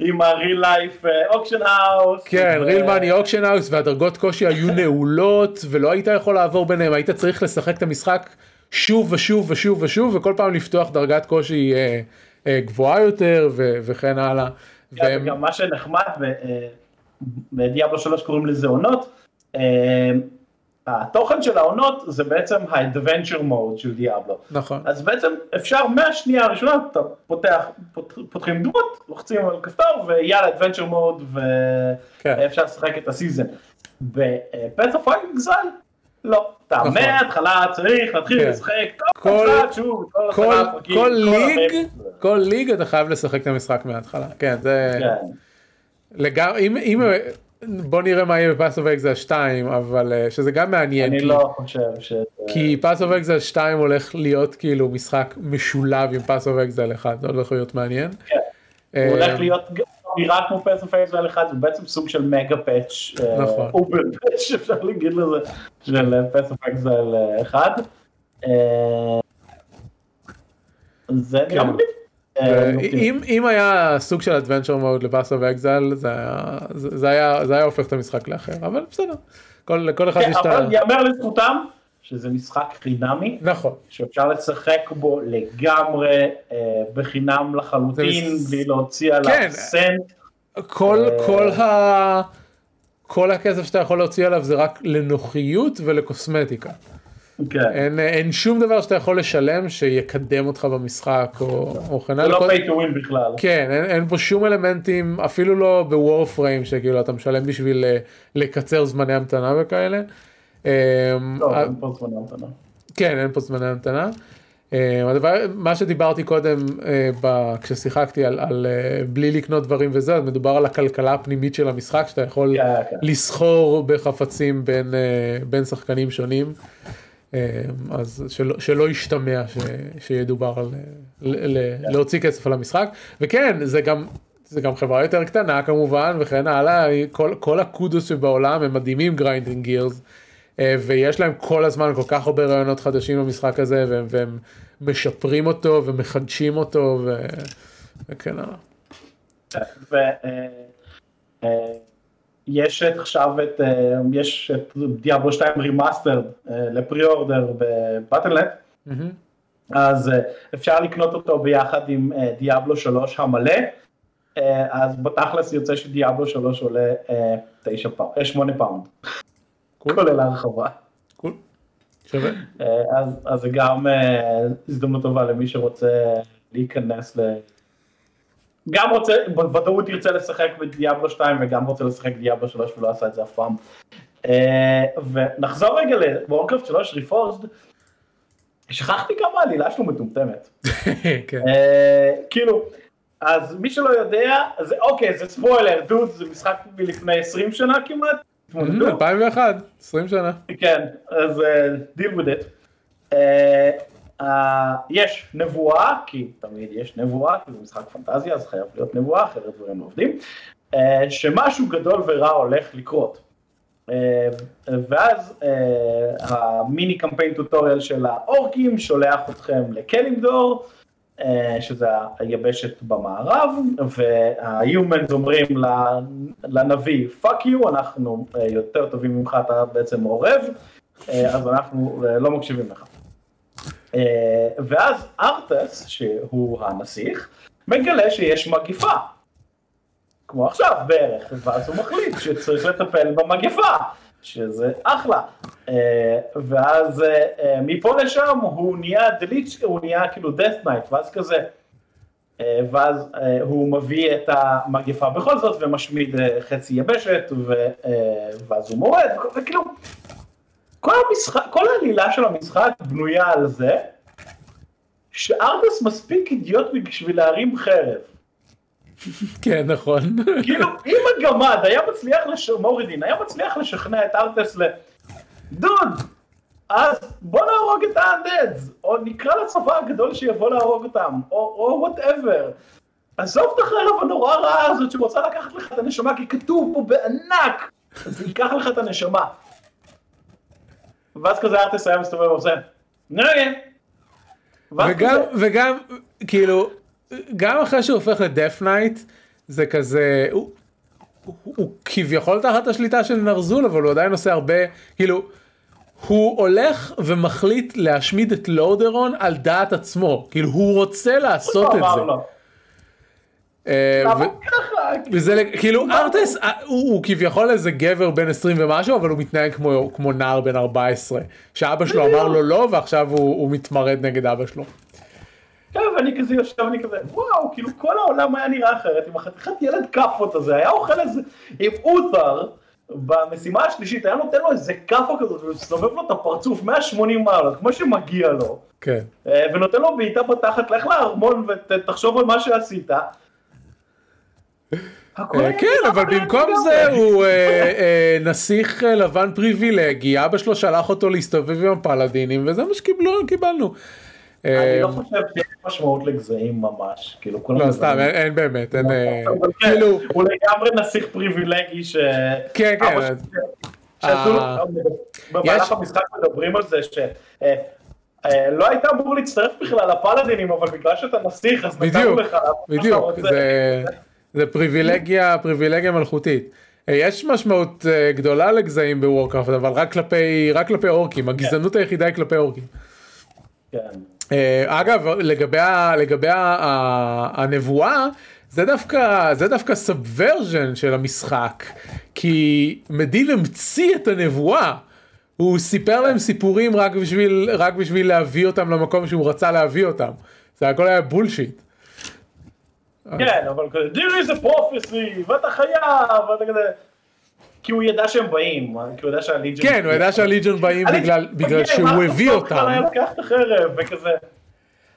עם ה-real life אוקשן אה, האוס. כן, real money אוקשן האוס והדרגות קושי היו <laughs> נעולות ולא היית יכול לעבור ביניהם היית צריך לשחק את המשחק שוב ושוב ושוב ושוב וכל פעם לפתוח דרגת קושי אה, אה, גבוהה יותר ו- וכן הלאה. כן, והם... גם מה שנחמד ב Diablo 3 קוראים לזה עונות. התוכן של העונות זה בעצם ה-adventure mode של Diablo. נכון. אז בעצם אפשר מהשנייה הראשונה אתה פותח, פותחים דמות, לוחצים על כפתור ויאללה adventure mode ואפשר כן. לשחק את ה season. ב Path of Exile לא, אתה נכון. מההתחלה צריך להתחיל כן. לשחק כל שוב, כל, league, כל league אתה חייב לשחק את המשחק מההתחלה, כן זה, כן. לגמרי, אם בוא נראה מה יהיה ב Path of Exile 2 אבל uh, שזה גם מעניין אני כי, לא חושב ש... כי Path of Exile 2 הולך להיות כאילו משחק משולב עם Path of Exile 1 זה הולך להיות מעניין. כן. הוא הולך אה, להיות אמירה כמו Path of Exile 1 זה בעצם סוג של mega patch נכון. over patch אפשר להגיד לזה של Path of Exile 1. זה נראה כן. מגניב. אה, אם אם היה סוג של adventure mode ל Path of Exile זה זה היה זה היה הופך את המשחק לאחר אבל בסדר כל אחד כן, יש את ה... אבל יאמר לזכותם שזה משחק חינמי נכון שאפשר לשחק בו לגמרי אה, בחינם לחלוטין בלי להוציא עליו כן. סנט. כל אה, כל ה... כל הכסף שאתה יכול להוציא עליו זה רק לנוחיות ולקוסמטיקה. כן. אין, אין שום דבר שאתה יכול לשלם שיקדם אותך במשחק או, או כן הלאה. זה לא pay to win בכלל. כן, אין, אין פה שום אלמנטים, אפילו לא בוורפריים שכאילו אתה משלם בשביל אה, לקצר זמני המתנה וכאלה. אמ, לא, אין פה זמני המתנה. כן, אין פה זמני המתנה. אמ, הדבר, מה שדיברתי קודם ב, כששיחקתי על, על בלי לקנות דברים וזה, מדובר על הכלכלה הפנימית של המשחק, שאתה יכול yeah, כן, כן. לסחור בחפצים בין, בין שחקנים שונים. אמ, אז שלא, שלא ישתמע ש, שידובר על ל, ל, להוציא כסף על המשחק וכן זה גם זה גם חברה יותר קטנה כמובן וכן הלאה כל, כל ה kudos שבעולם הם מדהימים Grinding Gears ויש להם כל הזמן כל כך הרבה רעיונות חדשים במשחק הזה והם, והם משפרים אותו ומחדשים אותו ו, וכן הלאה. ו, אה, אה, יש את עכשיו את, אה, יש את Diablo 2 remaster ל pre-order ב Battle.net, mm-hmm. אז אה, אפשר לקנות אותו ביחד עם אה, Diablo 3 המלא, אז בתכלס יוצא ש Diablo 3 עולה 9 פאונד, 8 פאונד, כולל ההרחבה. שווה. אז, אז זה גם הזדמנות טובה למי שרוצה להיכנס ל... גם רוצה, בוודאות ירצה לשחק ב Diablo 2 וגם רוצה לשחק Diablo 3 ולא עשה את זה אף פעם. אה, ונחזור רגע לוורקרפט 3 ריפורסד, שכחתי כמה העלילה שלו מטומטמת. <laughs> כן. אה, כאילו, אז מי שלא יודע, זה אוקיי, זה ספוילר, דוד, זה משחק מלפני 20 שנה כמעט. 2001, 20 שנה. כן, אז deal with it. Uh, יש נבואה, כי תמיד יש נבואה, כי זה משחק פנטזיה, אז חייב להיות נבואה, אחרת דברים לא עובדים, uh, שמשהו גדול ורע הולך לקרות. Uh, ואז uh, ה mini campaign tutorial של האורקים שולח אתכם לקלימדור, uh, שזה היבשת במערב, וה humans אומרים לנביא, fuck you, אנחנו uh, יותר טובים ממך, אתה בעצם מעורב, uh, אז אנחנו לא מקשיבים לך. אה, ואז ארטס, שהוא הנסיך, מגלה שיש מגיפה. כמו עכשיו בערך, ואז הוא מחליט שצריך לטפל במגפה, שזה אחלה. אה, ואז אה, מפה לשם הוא נהיה דליץ', הוא נהיה כאילו death knight, ואז כזה, אה, ואז אה, הוא מביא את המגפה בכל זאת ומשמיד אה, חצי יבשת אה, ואז הוא מורד וכאילו כל המשחק, כל העלילה של המשחק בנויה על זה שארטס מספיק אידיוט בשביל להרים חרב. כן נכון. כאילו אם הגמד היה מצליח, לש... מוראדין היה מצליח לשכנע את ארטס ל... דוד, אז בוא נהרוג את ה undeads, או נקרא לצבא הגדול שיבוא להרוג אותם, או whatever. עזוב את החרב הנורא רעה הזאת שרוצה לקחת לך את הנשמה, כי כתוב פה בענק, אז ייקח לך את הנשמה. ואז כזה ארטס היה מסתובב ועושה, נרגע. וגם, וגם, כאילו, גם אחרי שהוא הופך ל death knight, זה כזה, הוא, הוא, הוא כביכול תחת השליטה של נרזול, אבל הוא עדיין עושה הרבה, כאילו, הוא הולך ומחליט להשמיד את לורדרון על דעת עצמו, כאילו הוא רוצה לעשות את זה. אה, וזה כאילו ארטס אה, הוא כביכול איזה גבר בן 20 ומשהו אבל הוא מתנהג כמו נער בן 14 שאבא שלו אמר לו לא ועכשיו הוא מתמרד נגד אבא שלו. כן, ואני כזה יושב, אני כזה, וואו, כאילו כל העולם היה נראה אחרת, עם החתיכת ילד כאפות הזה, היה אוכל איזה, עם אותר, במשימה השלישית היה נותן לו איזה כאפה כזאת ומסתובב לו את הפרצוף 180 מעלות כמו שמגיע לו כן. אה, ונותן לו בעיטה בתחת לך לארמון ותחשוב על מה שעשית. אה, כן אבל במקום זה הוא אה, נסיך לבן פריבילגי אבא שלו שלח אותו להסתובב עם הפלאדינים וזה מה שקיבלנו. אני לא חושב שיש משמעות לגזעים ממש, כאילו כל לא סתם אין באמת, אין כן, כאילו הוא לגמרי נסיך פריבילגי ש... כן כן. אה, במהלך המשחק מדברים על זה ש... אה, אה, לא היית אמור להצטרף בכלל לפלאדינים אבל בגלל שאתה נסיך אז נתנו לך. בדיוק, זה פריבילגיה, פריבילגיה מלכותית. יש משמעות גדולה לגזעים ב Warcraft אבל רק כלפי, רק כלפי אורקים, הגזענות היחידה היא כלפי אורקים. כן. אה, אגב לגבי לגבי הנבואה זה דווקא זה דווקא subversion של המשחק כי מדיב המציא את הנבואה. הוא סיפר להם סיפורים רק בשביל רק בשביל להביא אותם למקום שהוא רצה להביא אותם. זה הכל היה בולשיט. כן אבל כזה is a prophecy ואתה חייב ואתה כזה כי הוא ידע שהם באים, כי הוא ידע שהליג'ון... כן, הוא ידע שהליג'ון באים בגלל שהוא הביא אותם. היה לוקח את החרב וכזה.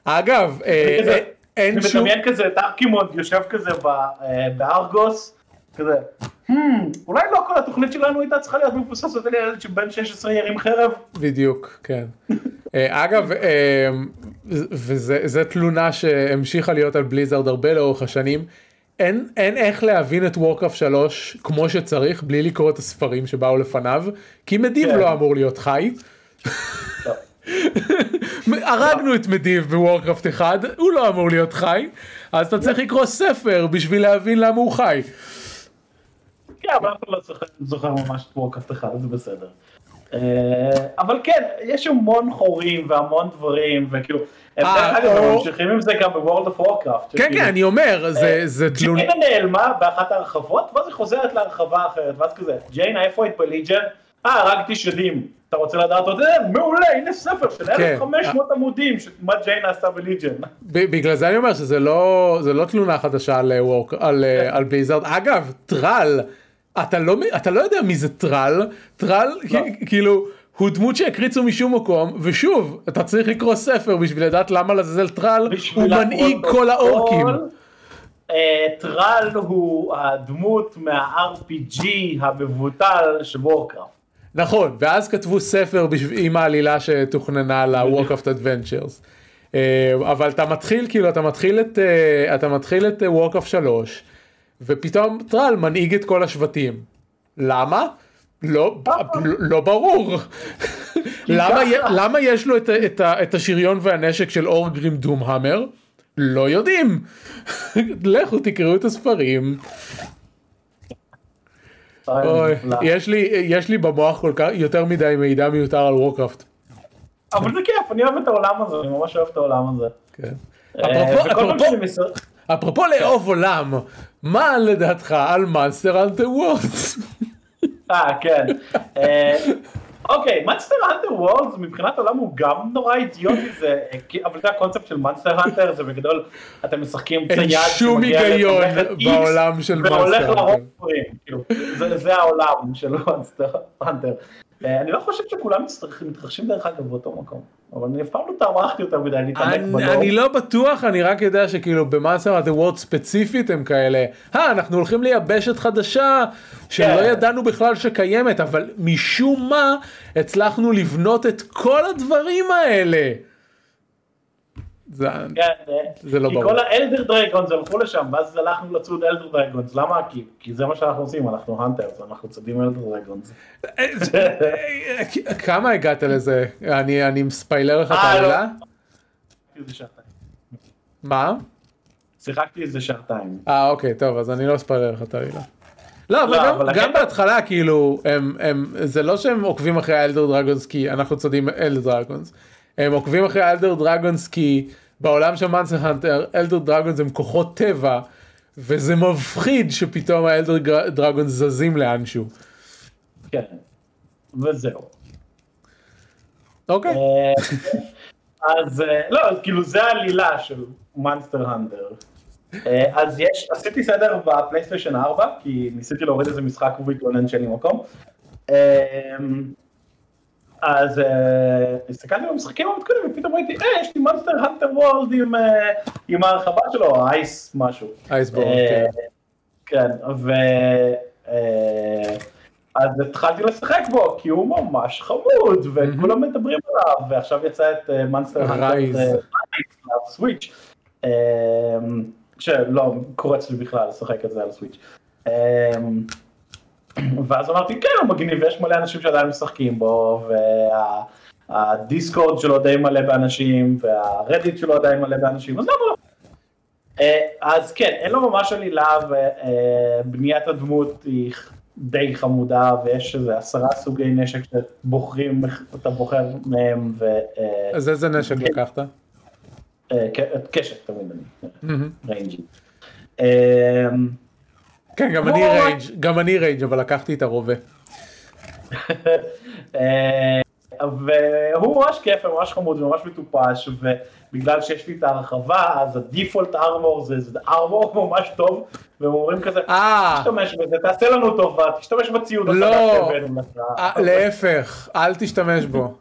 אגב, אה, אה, אין שום... אני מדמיין כזה את ארקימונד יושב כזה אה, בארגוס, כזה, hmm, אולי לא כל התוכנית שלנו הייתה צריכה להיות מבוססת על ילד שבן 16 ירים חרב? בדיוק, כן. אגב, וזו תלונה שהמשיכה להיות על בליזרד הרבה לאורך השנים. אין, אין איך להבין את וורקראפט 3 כמו שצריך בלי לקרוא את הספרים שבאו לפניו כי מדיב כן. לא אמור להיות חי. <laughs> הרגנו את מדיב בוורקראפט 1 הוא לא אמור להיות חי אז אתה צריך לקרוא ספר בשביל להבין למה הוא חי. כן אבל אתה לא זוכר ממש את Warcraft 1 זה בסדר. אה, אבל כן יש המון חורים והמון דברים וכאילו הם דרך אה, אגב ממשיכים עם זה גם ב World of Warcraft. כן כן אני אומר זה אה, תלונה. ג'יינה נעלמה באחת ההרחבות ואז היא חוזרת להרחבה אחרת ואז כזה ג'יינה איפה היית ב Legion? אה הרגתי שדים. אתה רוצה לדעת עוד זה? מעולה הנה ספר של 1500 כן. עמודים מה ג'יינה עשתה ב Legion. בגלל זה אני אומר שזה לא, לא תלונה חדשה על בליזרד אגב טרל אתה לא אתה לא יודע מי זה טרל טרל לא. כאילו. הוא דמות שהקריצו משום מקום ושוב אתה צריך לקרוא ספר בשביל לדעת למה לזלזל טרל הוא מנהיג כל האורקים. אה, טרל הוא הדמות מה-RPG המבוטל של וורקראפט. נכון ואז כתבו ספר עם העלילה שתוכננה ל-Warcraft Adventures. אה, אבל אתה מתחיל כאילו אתה מתחיל את אה, אתה מתחיל את Warcraft 3 ופתאום טרל מנהיג את כל השבטים. למה? לא, לא ברור. למה, למה יש לו את, את, את השריון והנשק של אור גרים דומהמר? לא יודעים. <laughs> לכו תקראו את הספרים. אוי, יש לי יש לי במוח כל כך יותר מדי מידע מיותר על וורקראפט. אבל זה כיף אני אוהב את העולם הזה אני ממש אוהב את העולם הזה. כן. אה, אפרופו לאהוב עולם מה לדעתך על מאנסטר אנטה וורדס? אה, כן. אה, אוקיי, מאנסטר הנטר וורלדס מבחינת עולם הוא גם נורא אידיוטי, זה, אבל זה הקונספט של מאנסטר הנטר, זה בגדול, אתם משחקים אין צייד שום שמגיע היגיון בעולם של והולך מאנסטר להרוג הנטר. דברים, כאילו, זה- העולם של מאנסטר Hunter. אה, אני לא חושב שכולם מתרחשים דרך אגב באותו מקום, אבל אני אף פעם לא טרחתי יותר מדי להתעמק בלור. אני לא בטוח, אני רק יודע שכאילו ב Monster Hunter World ספציפית הם כאלה, אה, אנחנו הולכים ליבשת חדשה שלא כן. ידענו בכלל שקיימת, אבל משום מה הצלחנו לבנות את כל הדברים האלה. זה, כן, אה, זה לא כי ברור. כל ה elder dragons הלכו לשם, ואז הלכנו לצוד elder dragons, למה? כי- כי זה מה שאנחנו עושים, אנחנו hunters, אנחנו צודים elder dragons. כמה הגעת לזה? אני, אני מספיילר לך את אה, לא. העלילה? שעתיים. מה? שיחקתי איזה שעתיים. אה אוקיי טוב אז אני לא אספיילר לך את העלילה. לא אבל לא, גם, אבל גם הקטע- בהתחלה כאילו הם, הם זה לא שהם עוקבים אחרי ה elder dragons כי אנחנו צודים elder dragons. הם עוקבים אחרי ה elder dragons כי בעולם של Monster Hunter elder dragons הם כוחות טבע וזה מפחיד שפתאום ה elder dragons זזים לאנשהו. כן. וזהו. אוקיי. אה, אז אה, לא, כאילו זה העלילה של Monster. אה, אז יש, עשיתי סדר בפלייסטיישן 4, כי ניסיתי להוריד איזה משחק והתלונן שאין לי מקום. אז אה, הסתכלתי במשחקים המתקדמים ופתאום ראיתי, אה, יש לי Monster Hunter World עם, ההרחבה שלו, Ice משהו. Iceborne. אה, כן. כן, ו... אה, אז התחלתי לשחק בו, כי הוא ממש חמוד, וכולם מדברים עליו, ועכשיו יצא את מאנסטר Rise. סוויץ', שלא קורץ לי בכלל לשחק את זה על סוויץ'. ואז אמרתי, כן, הוא מגניב, ויש מלא אנשים שעדיין משחקים בו, והדיסקורד שלו די מלא באנשים, והרדיט שלו עדיין מלא באנשים, אז למה לא? אז כן, אין לו ממש עלילה ובניית הדמות היא די חמודה ויש איזה עשרה סוגי נשק שבוחרים, אתה בוחר מהם אז איזה נשק לקחת? וקשת תמיד אני, מהמם. ranged. כן גם אני ממש- range גם אני range אבל לקחתי את הרובה. אה, והוא ממש כיף וממש חמוד וממש מטופש ובגלל שיש לי את ההרחבה אז הדיפולט ארמור זה, זה ארמור <laughs> ממש טוב והם אומרים כזה אה. תשתמש בזה תעשה לנו טובה תשתמש בציוד לא. החדש שהבאנו לך." אה, להפך, אל תשתמש בו.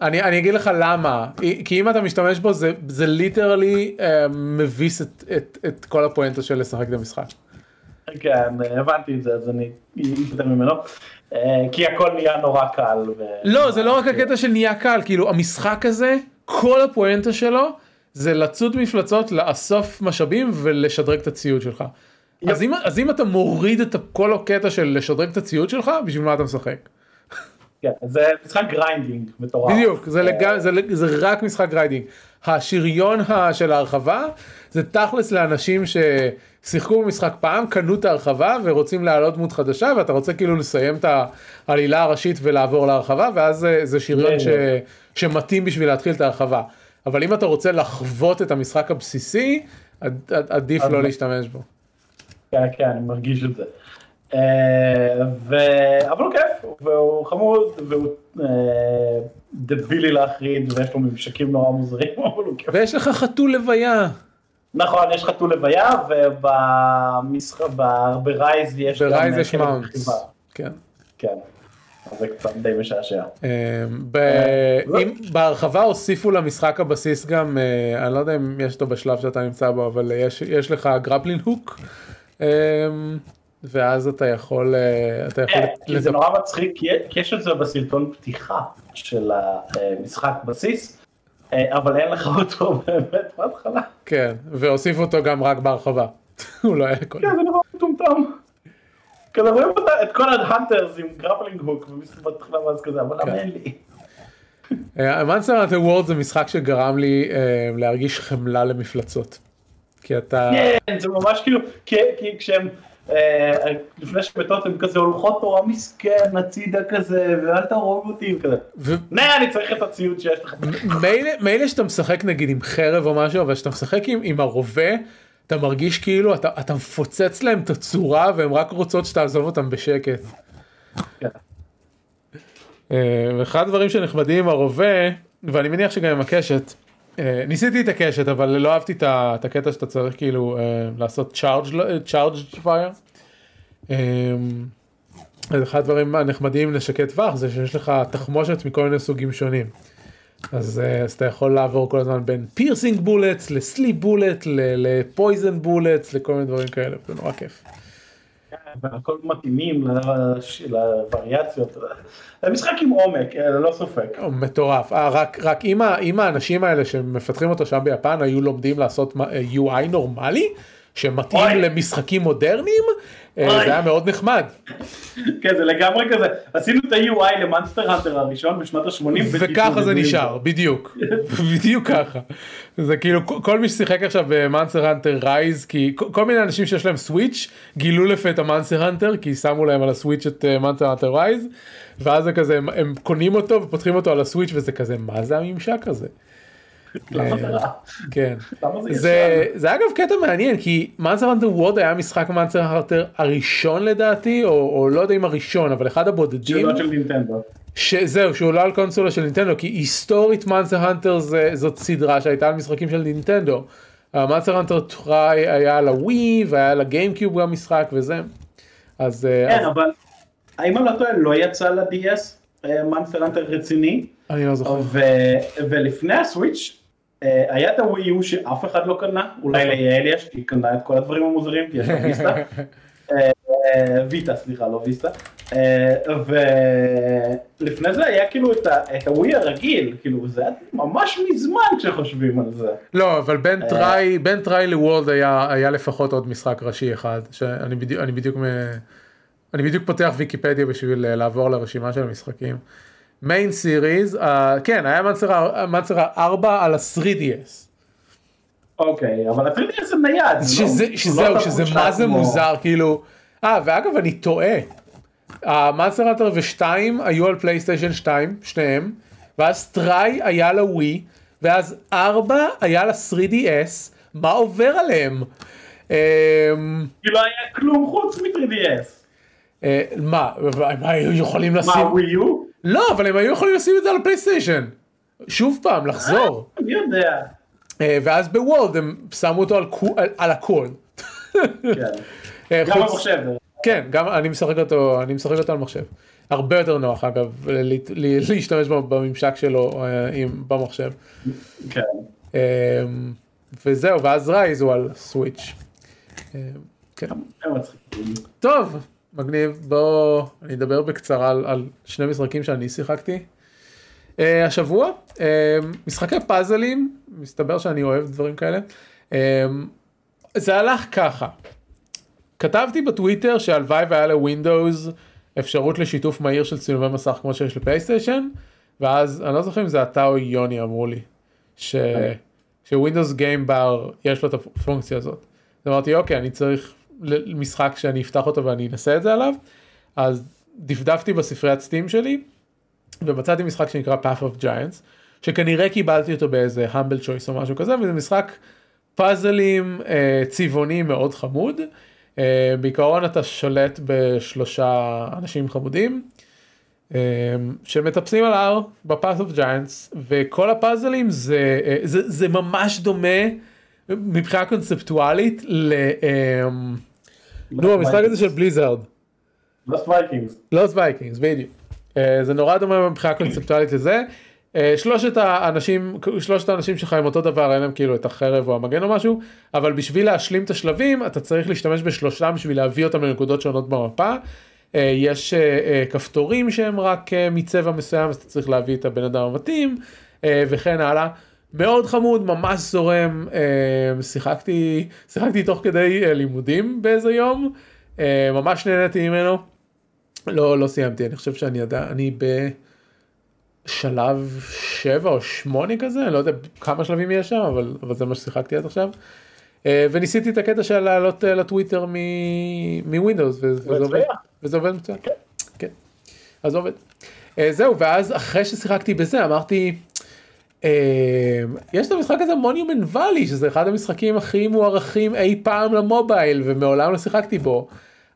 אני, אני אגיד לך למה, כי אם אתה משתמש בו זה, זה ליטרלי אה, מביס את, את, את כל הפואנטה של לשחק את המשחק. כן הבנתי את זה אז אני אתפטר ממנו אה, כי הכל נהיה נורא קל. ו- לא, זה לא רק הקטע של נהיה קל, כאילו המשחק הזה, כל הפואנטה שלו זה לצוד מפלצות, לאסוף משאבים ולשדרג את הציוד שלך. אז אם, אז אם אתה מוריד את כל הקטע של לשדרג את הציוד שלך, בשביל מה אתה משחק? כן, זה משחק grinding מטורף. בדיוק, זה, לג... זה, זה רק משחק grinding. השריון של ההרחבה זה תכלס לאנשים ששיחקו במשחק פעם, קנו את ההרחבה ורוצים להעלות דמות חדשה ואתה רוצה כאילו לסיים את העלילה הראשית ולעבור להרחבה ואז זה, זה שריון ש... שמתאים בשביל להתחיל את ההרחבה. אבל אם אתה רוצה לחוות את המשחק הבסיסי, עד- עד- עדיף לא? להשתמש בו. כן, כן, אני מרגיש את זה. אה, ו... אבל הוא כיף, והוא חמוד, והוא אה, דבילי להחריד, ויש לו ממשקים נורא מוזרים, <laughs> אבל הוא כיף. ויש לך חתול לוויה. נכון, יש חתול לוויה, ובמשחק, ב Rise יש גם ב Rise יש כלב mounts. כן. כן, אז זה קצת די משעשע. אה, בהרחבה הוסיפו למשחק הבסיס גם, אה, אני לא יודע אם יש אותו בשלב שאתה נמצא בו, אבל יש- יש לך grappling hook, אה, ואז אתה יכול, אה, אתה יכול כן, כי זה נורא מצחיק, כי יש את זה בסרטון פתיחה של המשחק בסיס, אה, אבל אין לך אותו <laughs> באמת בהתחלה. כן, והוסיפו אותו גם רק בהרחבה. <laughs> הוא לא היה קודם. כן, זה נורא מטומטם. כזה רואים אותה- את כל ה hunters עם grappling hook בהתחלה ואז כזה, אבל למה כן. אין לי? Monster Hunter World זה משחק שגרם לי אה, להרגיש חמלה למפלצות. כי אתה, כן, זה ממש כאילו, כי כשהם, אה, לפני שמתות הם כזה הולכות נורא מסכן הצידה כזה, ואל תהרוג אותי, וכזה, ו- נה, אני צריך את הציוד שיש לך. מילא שאתה משחק נגיד עם חרב או משהו אבל כשאתה משחק עם, הרובה אתה מרגיש כאילו אתה, אתה מפוצץ להם את הצורה והם רק רוצות שתעזוב אותם בשקט. כן. אחד הדברים שנחמדים עם הרובה, ואני מניח שגם עם הקשת, ניסיתי את הקשת אבל לא אהבתי את הקטע שאתה צריך כאילו לעשות צ'ארג' פייר. אחד הדברים הנחמדים לשקט טווח זה שיש לך תחמושת מכל מיני סוגים שונים. אז, אז אתה יכול לעבור כל הזמן בין piercing bullets ל sleep bullet ל poison bullets לכל מיני דברים כאלה זה נורא כיף. הכל מתאימים לווריאציות, זה משחק עם עומק, ללא ספק. מטורף, רק, רק אם, האנשים האלה שמפתחים אותו שם ביפן היו לומדים לעשות UI נורמלי, שמתאים למשחקים מודרניים, אה, זה היה מאוד נחמד. כן זה לגמרי כזה, עשינו את ה-UI ל Monster Hunter הראשון בשנות ה-80. וככה זה נשאר, בדיוק, <laughs> בדיוק ככה. זה כאילו כל מי ששיחק עכשיו ב Monster Hunter Rise, כי כל מיני אנשים שיש להם Switch גילו לפתע Monster Hunter, כי שמו להם על ה Switch את Monster Hunter Rise, ואז זה כזה, הם קונים אותו ופותחים אותו על ה Switch וזה כזה, מה זה הממשק הזה? למה זה רע? כן. למה זה זה, זה אגב קטע מעניין כי Monster Hunter World היה משחק Monster Hunter הראשון לדעתי או, לא יודע אם הראשון אבל אחד הבודדים. שלא של נינטנדו. שזהו שהוא לא על קונסולה של נינטנדו כי היסטורית Monster Hunter זאת סדרה שהייתה על משחקים של נינטנדו. Monster Hunter Tri היה על הווי והיה על ה GameCube גם משחק וזה. אז כן אז... אבל האם אני לא טועה לא יצא ל-DS Monster Hunter רציני. אני לא זוכר. ולפני ה Switch אה, היה את הווי יו שאף אחד לא קנה, אולי נכון. ליעל יש, כי היא קנה את כל הדברים המוזרים, כי יש לה Vita. <laughs> אה, ויטה, סליחה, לא ויסטה. אה, ולפני זה היה כאילו את הווי הרגיל, כאילו זה היה ממש מזמן כשחושבים על זה. לא, אבל בין Tri, בין Tri ל World היה לפחות עוד משחק ראשי אחד, שאני בדיוק, אני בדיוק פותח ויקיפדיה בשביל לעבור לרשימה של המשחקים. main series, כן, היה Monster 4 על ה-3DS. אוקיי, אבל ה-3DS זה נייד. שזהו, לא שזה מה זה מוזר, כאילו, אה, ואגב, אני טועה. ה Monster Hunter ו-2 היו על פלייסטיישן 2, שניהם, ואז Tri היה ל Wii, ואז 4 היה ל-3DS, מה עובר עליהם? כי לא היה כלום חוץ מ-3DS. אה, מה, הם היו יכולים לשים... מה, ווי יו? לא, אבל הם היו יכולים לשים את זה על הפלייסטיישן. שוב פעם, לחזור. אני יודע. אה, ואז בוולד הם שמו אותו על הכל. כן. <laughs> גם על מחשב. כן, גם אני משחק אותו, אני משחק אותו על מחשב. הרבה יותר נוח אגב להשתמש בממשק שלו במחשב. כן. וזהו, ואז רייז הוא על סוויץ'. כן. טוב, מגניב. בוא אני אדבר בקצרה על, על שני משחקים שאני שיחקתי. uh, השבוע uh, משחקי פאזלים מסתבר שאני אוהב דברים כאלה. uh, זה הלך ככה. כתבתי בטוויטר שהלוואי והיה לווינדוס אפשרות לשיתוף מהיר של צילומי מסך כמו שיש לפייסטיישן ואז אני לא זוכר אם זה אתה או יוני אמרו לי ש... שווינדוס גיים בר יש לו את הפונקציה הזאת. אז אמרתי אוקיי אני צריך משחק שאני אפתח אותו ואני אנסה את זה עליו, אז דפדפתי בספריית Steam שלי ומצאתי משחק שנקרא Path of Giants, שכנראה קיבלתי אותו באיזה Humble Choice או משהו כזה, וזה משחק פאזלים אה, צבעוני מאוד חמוד. אה, בעיקרון אתה שולט בשלושה אנשים חמודים. אה, שמטפסים על ההר ב Path of Giants וכל הפאזלים זה, אה, זה, זה ממש דומה מבחינה קונספטואלית ל... אמ, נו המשחק הזה של בליזארד. Lost Vikings. Lost Vikings בדיוק. אה, זה נורא דומה מבחינה קונספטואלית לזה. אה, שלושת האנשים שלושת האנשים שלך הם אותו דבר אין להם כאילו את החרב או המגן או משהו אבל בשביל להשלים את השלבים אתה צריך להשתמש בשלושתם בשביל להביא אותם לנקודות שונות במפה. אה, יש כפתורים שהם רק מצבע מסוים אז אתה צריך להביא את הבן אדם המתאים וכן הלאה. מאוד חמוד, ממש זורם, אה, שיחקתי, שיחקתי תוך כדי אה, לימודים באיזה יום, אה, ממש נהניתי ממנו. לא, לא סיימתי, אני חושב שאני יודע, אני בשלב 7 או 8 כזה, אני לא יודע כמה שלבים יש שם, אבל, אבל זה מה ששיחקתי עד עכשיו. וניסיתי את הקטע של לעלות לטוויטר מווינדוס, וזה עובד, וזה עובד מצוין. כן. כן, אז עובד. זהו, ואז אחרי ששיחקתי בזה אמרתי, אמ, יש את המשחק הזה מוניומנט ואלי שזה אחד המשחקים הכי מוערכים אי פעם למובייל ומעולם לא שיחקתי בו.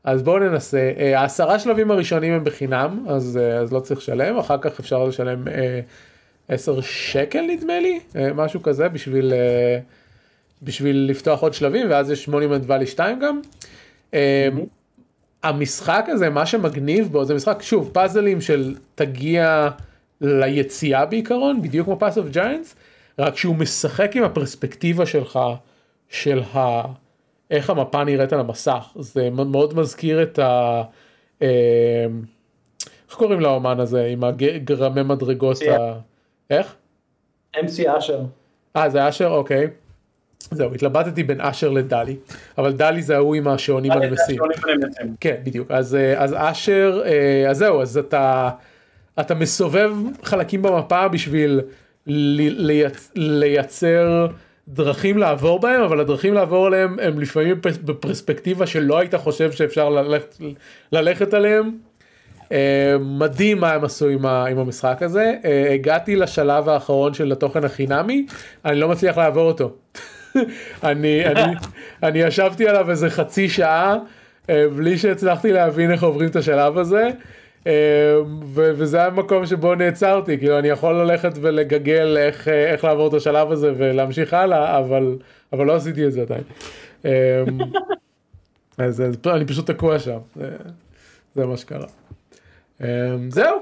אז בואו ננסה, אה, העשרה שלבים הראשונים הם בחינם, אז, אה, אז לא צריך לשלם, אחר כך אפשר לשלם אה, 10 שקל נדמה לי, אה, משהו כזה, בשביל, אה, בשביל לפתוח עוד שלבים, ואז יש Monument Valley 2 גם. אה, המשחק הזה, מה שמגניב בו, זה משחק, שוב, פאזלים של תגיע ליציאה בעיקרון, בדיוק כמו Path of Giants, רק שהוא משחק עם הפרספקטיבה שלך, של ה... איך המפה נראית על המסך. זה מאוד מזכיר את ה... אה, איך קוראים לאומן הזה עם הגרמי מדרגות ה... איך? MC אשר. אה זה אשר אוקיי. זהו התלבטתי בין אשר לדלי אבל דלי זה ההוא עם השעונים הנמסים. כן בדיוק אז אז אשר אז זהו אז אתה אתה מסובב חלקים במפה בשביל לייצ, לייצר דרכים לעבור בהם אבל הדרכים לעבור עליהם הם לפעמים בפרספקטיבה שלא היית חושב שאפשר ללכת, ללכת עליהם. מדהים מה הם עשו עם, עם המשחק הזה הגעתי לשלב האחרון של התוכן החינמי אני לא מצליח לעבור אותו. <laughs> אני, אני, <laughs> אני ישבתי עליו איזה חצי שעה בלי שהצלחתי להבין איך עוברים את השלב הזה. וזה היה מקום שבו נעצרתי כאילו אני יכול ללכת ולגגל איך, איך לעבור את השלב הזה ולהמשיך הלאה אבל אבל לא עשיתי את זה עדיין. <laughs> אז, אז אני פשוט תקוע שם זה, זה מה שקרה. זהו.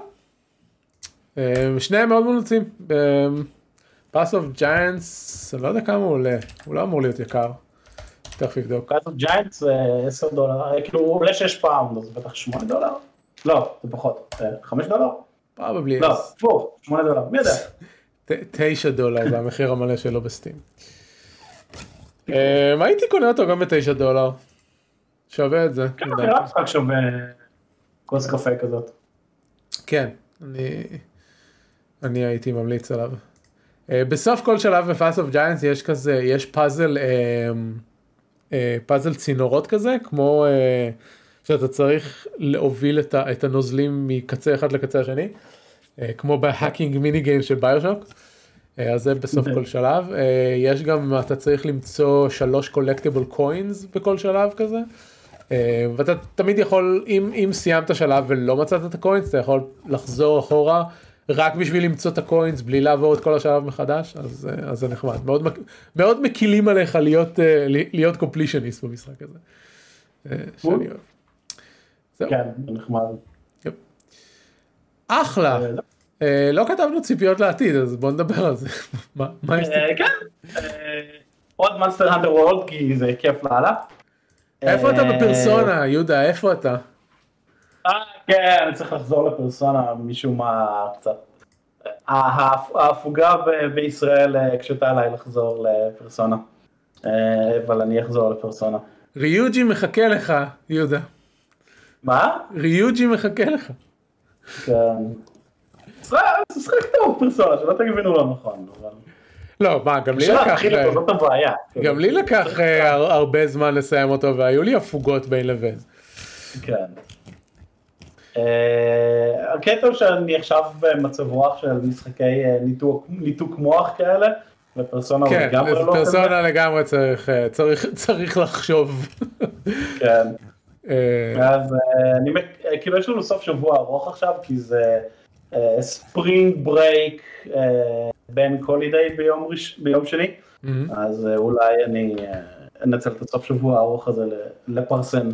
שניהם מאוד מומלצים. Path of Giants, אני לא יודע כמה הוא עולה, הוא לא אמור להיות יקר. תכף נבדוק. פאס אוף ג'יינטס זה 10 דולר, כאילו הוא עולה 6 פעם, אז בטח 8 דולר? לא, זה פחות, 5 דולר? Probably. לא, four, 8 דולר, מי יודע? 9 דולר זה המחיר המלא שלו ב Steam. הייתי קונה אותו גם ב-9 דולר. שווה את זה. כן, נראה משחק שווה כוס קפה כזאת. כן, אני, אני הייתי ממליץ עליו. אה, בסוף כל שלב ב Path of Giants יש כזה, יש פאזל, אה, אה, פאזל צינורות כזה, כמו אה, שאתה צריך להוביל את, ה, את הנוזלים מקצה אחד לקצה השני, אה, כמו ב hacking mini game של BioShock. אה, אז זה בסוף כל שלב. אה, יש גם, אתה צריך למצוא שלוש collectible coins בכל שלב כזה. ואתה תמיד יכול, אם, אם סיימת שלב ולא מצאת את ה coins, אתה יכול לחזור אחורה. רק בשביל למצוא את ה coins בלי לעבור את כל השלב מחדש אז, אז זה נחמד מאוד, מאוד מקילים עליך להיות, להיות completionist במשחק הזה. שאני אוהב. זהו. כן, נחמד. אחלה. לא כתבנו ציפיות לעתיד אז בוא נדבר על זה. <laughs> מה יש לי? כן. עוד Monster Hunter World כי זה כיף לאללה. איפה אתה בפרסונה יהודה איפה אתה? כן, אני צריך לחזור לפרסונה משום מה קצת. ההפוגה בישראל הקשתה עליי לחזור לפרסונה. אבל אני אחזור לפרסונה. ריוג'י מחכה לך, יהודה. מה? ריוג'י מחכה לך. כן. זה משחק טוב פרסונה, שלא תגידו לא נכון. לא, מה, גם לי לקח, גם לי לקח הרבה זמן לסיים אותו והיו לי הפוגות בין לבין. כן. הקטע הוא שאני עכשיו במצב רוח של משחקי ניתוק מוח כאלה. ופרסונה כן, לגמרי לא פרסונה לגמרי צריך, צריך, צריך לחשוב. כן. אז אני, כאילו יש לנו סוף שבוע ארוך עכשיו כי זה spring break bank holiday ביום, ביום שני, אז אולי אני אנצל את הסוף שבוע הארוך הזה לפרסם.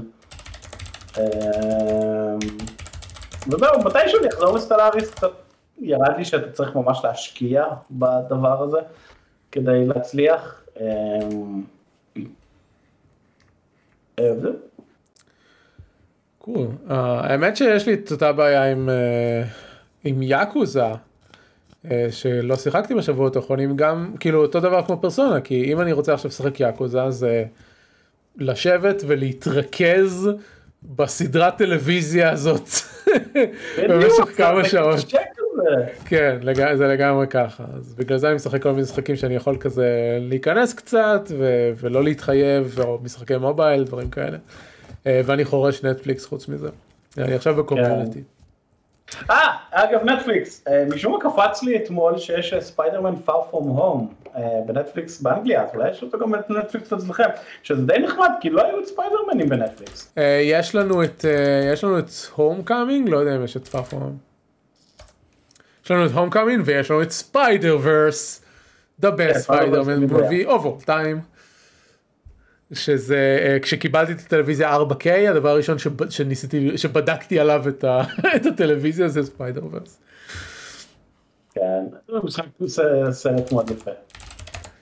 וזהו, מתישהו אני אחזור לסטלאריס, קצת ירד לי שאתה צריך ממש להשקיע בדבר הזה כדי להצליח. קול. האמת שיש לי את אותה בעיה עם יאקוזה. שלא שיחקתי בשבועות האחרונים גם כאילו אותו דבר כמו פרסונה כי אם אני רוצה עכשיו לשחק יאקוזה זה לשבת ולהתרכז בסדרת טלוויזיה הזאת במשך כמה שעות. כן, זה לגמרי ככה. אז בגלל זה אני משחק כל מיני משחקים שאני יכול כזה להיכנס קצת ולא להתחייב, או משחקי mobile, דברים כאלה. ואני חורש נטפליקס חוץ מזה. אני עכשיו ב Community. אה, אגב נטפליקס, אה, משום מה קפץ לי אתמול שיש ספיידרמן Far From Home אה, בנטפליקס באנגליה, אז אולי יש אותו גם בנטפליקס אצלכם, שזה די נחמד, כי לא היו את ספיידרמנים בנטפליקס. אה, יש לנו את אה, יש לנו את Homecoming לא יודע אם יש את פאפון. יש לנו את Homecoming ויש לנו את Spider-Verse. The best כן, ספיידרמן יודע. movie of all time. שזה אה, כשקיבלתי את הטלוויזיה 4K הדבר הראשון שניסיתי שבדקתי עליו את ה- <laughs> את הטלוויזיה זה Spider-Verse. כן, זה משחק סרט מאוד יפה.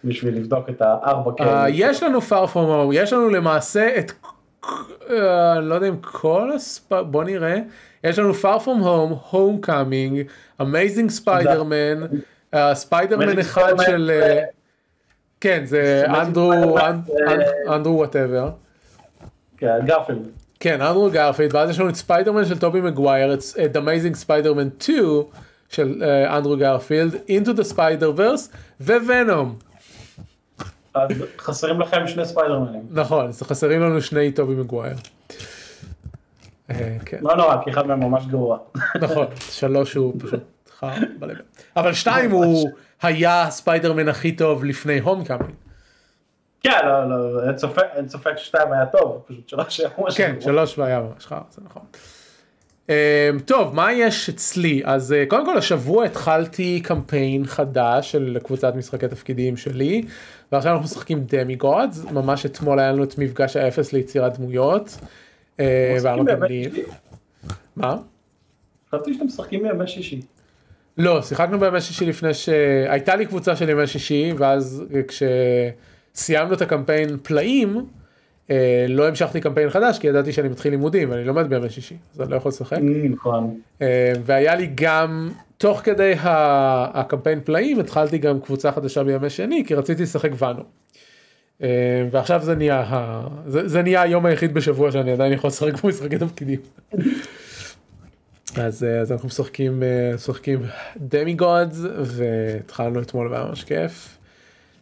בשביל לבדוק את הארבע אה, כאלה. יש לנו far from home, יש לנו למעשה את, אה, לא יודע אם כל הספ... בוא נראה, יש לנו far from home, homecoming, amazing spider-man, ספיידרמן Amazing אחד של, אה, כן זה אנדרו, אנדרו whatever, כן, גרפילד. כן אנדרו גרפילד, ואז יש לנו את ספיידרמן של טובי מגווייר, את amazing spider-man 2 של אה, אנדרו גרפילד, into the spider verse וונום. חסרים לכם שני ספיידרמנים. נכון, אז חסרים לנו שני טובי מגווייר. אה, כן, לא נורא, כי אחד מהם ממש גרוע. נכון, שלוש הוא פשוט חרא בלב. אבל שתיים הוא היה הספיידרמן הכי טוב לפני homecoming. כן, לא, לא, אין ספק, אין ספק ששתיים היה טוב, פשוט שלוש היה ממש כן. שלוש והיה ממש חר, זה נכון. אה, טוב, מה יש אצלי? אז אה, קודם כל השבוע התחלתי קמפיין חדש של קבוצת משחקי תפקידים שלי, ועכשיו אנחנו משחקים דמי גודס, ממש אתמול היה לנו את מפגש האפס ליצירת דמויות. משחקים בימי. שישי? מה? חשבתי שאתם משחקים בימי שישי. לא, שיחקנו בימי שישי לפני ש... הייתה לי קבוצה של ימי שישי, ואז כשסיימנו את הקמפיין פלאים, אה, לא המשכתי קמפיין חדש, כי ידעתי שאני מתחיל לימודים, ואני לומד בימי שישי, אז אני לא יכול לשחק. נכון. אה, והיה לי גם, תוך כדי הקמפיין פלאים, התחלתי גם קבוצה חדשה בימי שני, כי רציתי לשחק ואנו. אה, ועכשיו זה נהיה, ה... זה, זה נהיה היום היחיד בשבוע שאני עדיין יכול לשחק במשחקי תפקידים. אז, אה, אז אנחנו משחקים, אה, משחקים דמי גודס והתחלנו אתמול והיה ממש כיף.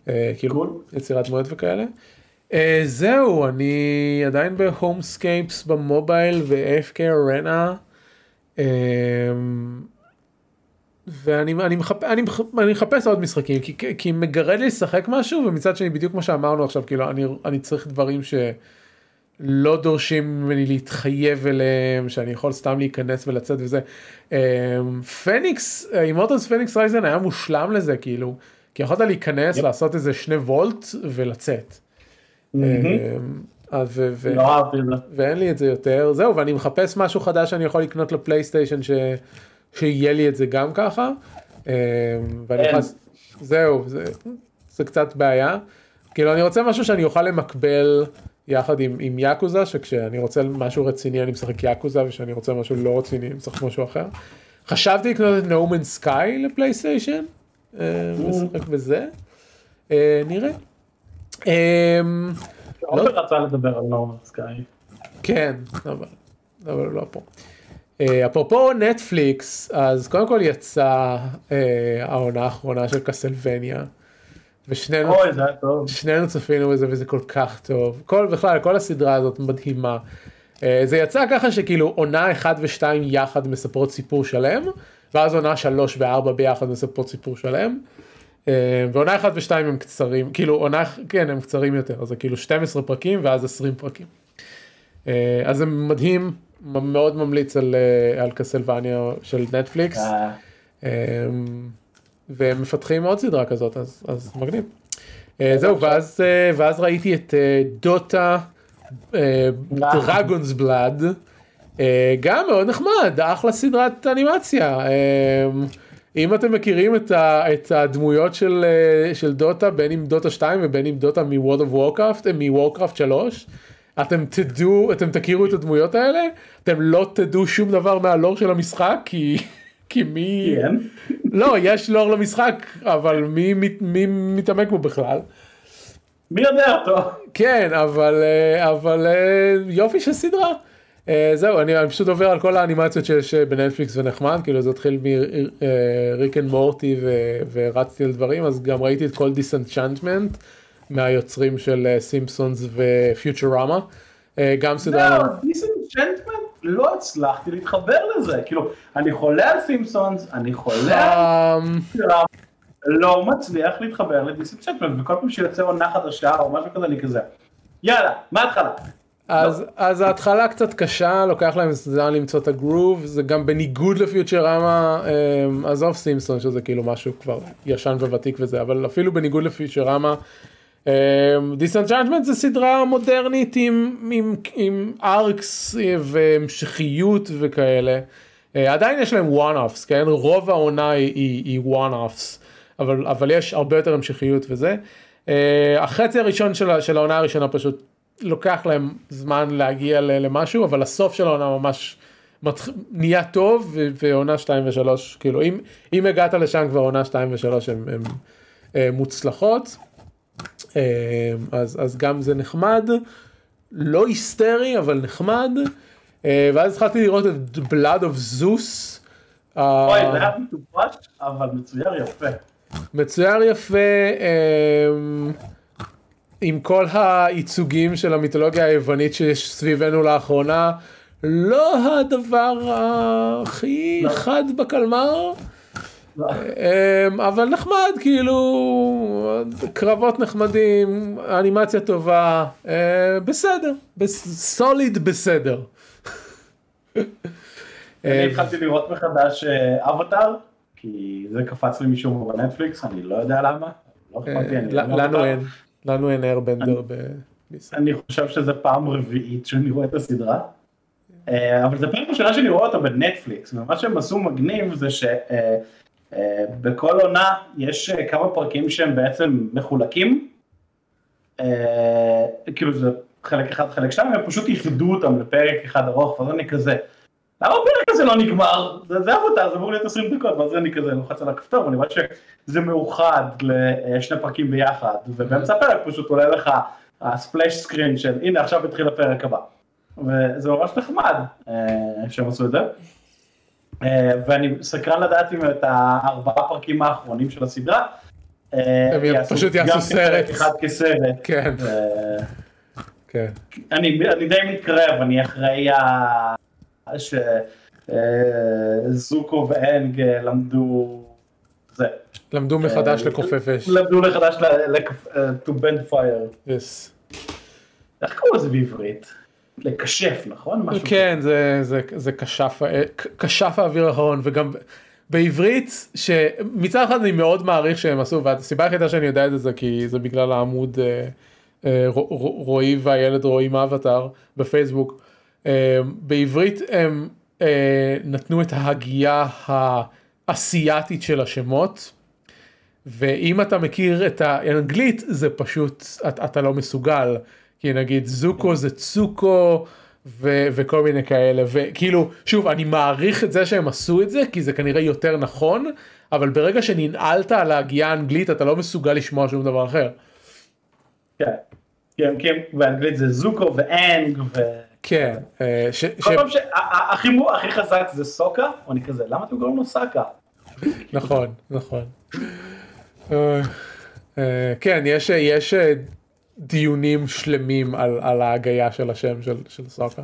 אה, כאילו יצירת דמויות וכאלה. זהו אני עדיין ב Homescapes במובייל ו-AFK Arena. ואני אני מחפ, אני, מחפ, אני מחפש עוד משחקים כי, כי מגרד לי לשחק משהו ומצד שני בדיוק כמו שאמרנו עכשיו כאילו אני, אני צריך דברים שלא דורשים ממני להתחייב אליהם שאני יכול סתם להיכנס ולצאת וזה. אמ, Fenyx Immortals Fenyx Rising היה מושלם לזה כאילו כי יכולת להיכנס יפ. לעשות איזה שני וולט ולצאת. אמ, אז ו- לא אהבתי את זה. ואין לי את זה יותר זהו ואני מחפש משהו חדש שאני יכול לקנות לפלייסטיישן ש... שיהיה לי את זה גם ככה. אה, ואני. נכנס, זהו זה, זה קצת בעיה. כאילו אני רוצה משהו שאני אוכל למקבל יחד עם, עם יאקוזה שכשאני רוצה משהו רציני אני משחק יאקוזה וכשאני רוצה משהו לא רציני אני משחק משהו אחר. חשבתי לקנות את נאומן סקאי לפלייסטיישן. אה, לשחק בזה. אה, נראה. אה, עופר רצה לדבר על נורמן סקאי. כן, אבל, הוא לא פה. Uh, אפרופו נטפליקס, אז קודם כל יצאה העונה האחרונה של קסלווניה, ושנינו אוי, זה היה טוב. שנינו צפינו בזה וזה כל כך טוב. כל, בכלל, כל הסדרה הזאת מדהימה. Uh, זה יצא ככה שכאילו עונה 1 ו-2 יחד מספרות סיפור שלם, ואז עונה 3 ו-4 ביחד מספרות סיפור שלם. Uh, ועונה 1 ו-2 הם קצרים, כאילו עונה, כן הם קצרים יותר, אז זה כאילו 12 פרקים ואז 20 פרקים. אה, אז זה מדהים, מאוד ממליץ על, אה, על קסלווניה של נטפליקס, אה, אה, והם מפתחים עוד סדרה כזאת, אז, אז מגניב. אה, זהו, ואז, אה, ואז ראיתי את אה, דוטה דרגונס בלאד, גם מאוד נחמד, אחלה סדרת אנימציה. אה, אם אתם מכירים את, ה, את הדמויות של, אה, של דוטה, בין אם דוטה 2 ובין אם דוטה מ-World of Warcraft, אה, מ-Warcraft 3, אתם תדעו, אתם תכירו את הדמויות האלה, אתם לא תדעו שום דבר מהלור של המשחק, כי, כי מי... כן. לא, יש לור למשחק, אבל מי, מי, מי מתעמק בו בכלל? מי יודע אותו? כן, אבל, אה, אבל אה, יופי של סדרה. אה, זהו, אני, אני פשוט עובר על כל האנימציות שיש בנטפליקס ונחמד, כאילו זה התחיל מ Rick and Morty ורצתי על דברים, אז גם ראיתי את כל Disenchantment מהיוצרים של סימפסונס ופיוטרמה. גם סדרה... לא, Disenchantment? לא הצלחתי להתחבר לזה, כאילו, אני חולה על סימפסונס, אני חולה על... אמ, לא מצליח להתחבר ל Disenchantment, וכל פעם שיוצא עונה חדשה או משהו כזה, אני כזה, יאללה, מההתחלה. אז, אז ההתחלה קצת קשה, לוקח להם זמן למצוא את הגרוב, זה גם בניגוד לפיוטרמה, אמ, עזוב סימפסון שזה כאילו משהו כבר ישן וותיק וזה, אבל אפילו בניגוד ל Futurama, Disenchantment זה סדרה מודרנית עם, עם, עם arcs והמשכיות וכאלה. אה, עדיין יש להם one-offs, כן? רוב העונה היא, היא one-offs, אבל, אבל יש הרבה יותר המשכיות וזה. אה, החצי הראשון של, של העונה הראשונה פשוט לוקח להם זמן להגיע ל- למשהו, אבל הסוף של העונה ממש מתח... נהיה טוב, ו- ועונה 2 ו-3, כאילו אם, אם הגעת לשם כבר עונה 2 ו-3 הן מוצלחות, אז, אז גם זה נחמד, לא היסטרי אבל נחמד, אה, ואז התחלתי לראות את Blood of Zeus. אה, אוי, זה היה מטופש, אבל מצויר יפה. מצויר יפה אמ, עם כל הייצוגים של המיתולוגיה היוונית שיש סביבנו לאחרונה לא הדבר הכי לא. חד בקלמר. אמ, אבל נחמד כאילו קרבות נחמדים אנימציה טובה אה, בסדר בס- סוליד בסדר. <laughs> אני התחלתי לראות מחדש אה, אבטאר, כי זה קפץ לי משום בנטפליקס, אני לא יודע למה. לא אה, לא לנו. אין לנו אין איירבנדר בישראל. אני חושב שזה פעם רביעית שאני רואה את הסדרה. אה, אבל זו פעם ראשונה שאני רואה אותה בנטפליקס, ומה שהם עשו מגניב זה שבכל עונה יש אה, כמה פרקים שהם בעצם מחולקים. אה, כאילו זה חלק אחד חלק שתיים, הם פשוט איחדו אותם לפרק אחד ארוך, ואז אני כזה, למה הפרק הזה לא נגמר? זה זה עבודה, זה אמור להיות 20 דקות, ואז אני כזה לוחץ על הכפתור, ואני רואה שזה מאוחד לשני פרקים ביחד, ובאמצע הפרק פשוט עולה לך הספלאש סקרין של הנה עכשיו התחיל הפרק הבא. וזה ממש נחמד אה, שהם עשו את זה. אה, ואני סקרן לדעת אם את הארבעה פרקים האחרונים של הסדרה. אה, הם פשוט יעשו סרט. אחד כסרט. כן אה, כן. אני, אני די מתקרב, אני אחרי ה... שזוקו ואנג למדו... זה. למדו מחדש לכופף אש. למדו מחדש to bend fire. איך קוראים לזה בעברית? לקשף, נכון? משהו כן זה זה זה כשף אה, כשף האוויר האחרון וגם בעברית שמצד אחד אני מאוד מעריך שהם עשו והסיבה היחידה שאני יודע את זה כי זה בגלל העמוד אה, אה, רו- רו- רועי והילד רועי מאבטר בפייסבוק. אה, בעברית הם אה, נתנו את ההגייה האסייתית של השמות. ואם אתה מכיר את האנגלית זה פשוט אתה, אתה לא מסוגל כי נגיד זוקו זה צוקו ו, וכל מיני כאלה וכאילו שוב אני מעריך את זה שהם עשו את זה כי זה כנראה יותר נכון אבל ברגע שננעלת על ההגייה האנגלית אתה לא מסוגל לשמוע שום דבר אחר. כן. כן, כן, באנגלית זה זוקו ואנג ו... כן, אה, ש, ש, כל פעם שהכי הכי חזק זה סוקה, או אני כזה, למה אתם קוראים לו סאקה? נכון נכון. אה, כן יש יש אה, דיונים שלמים על, על ההגייה של השם של, של סוקה.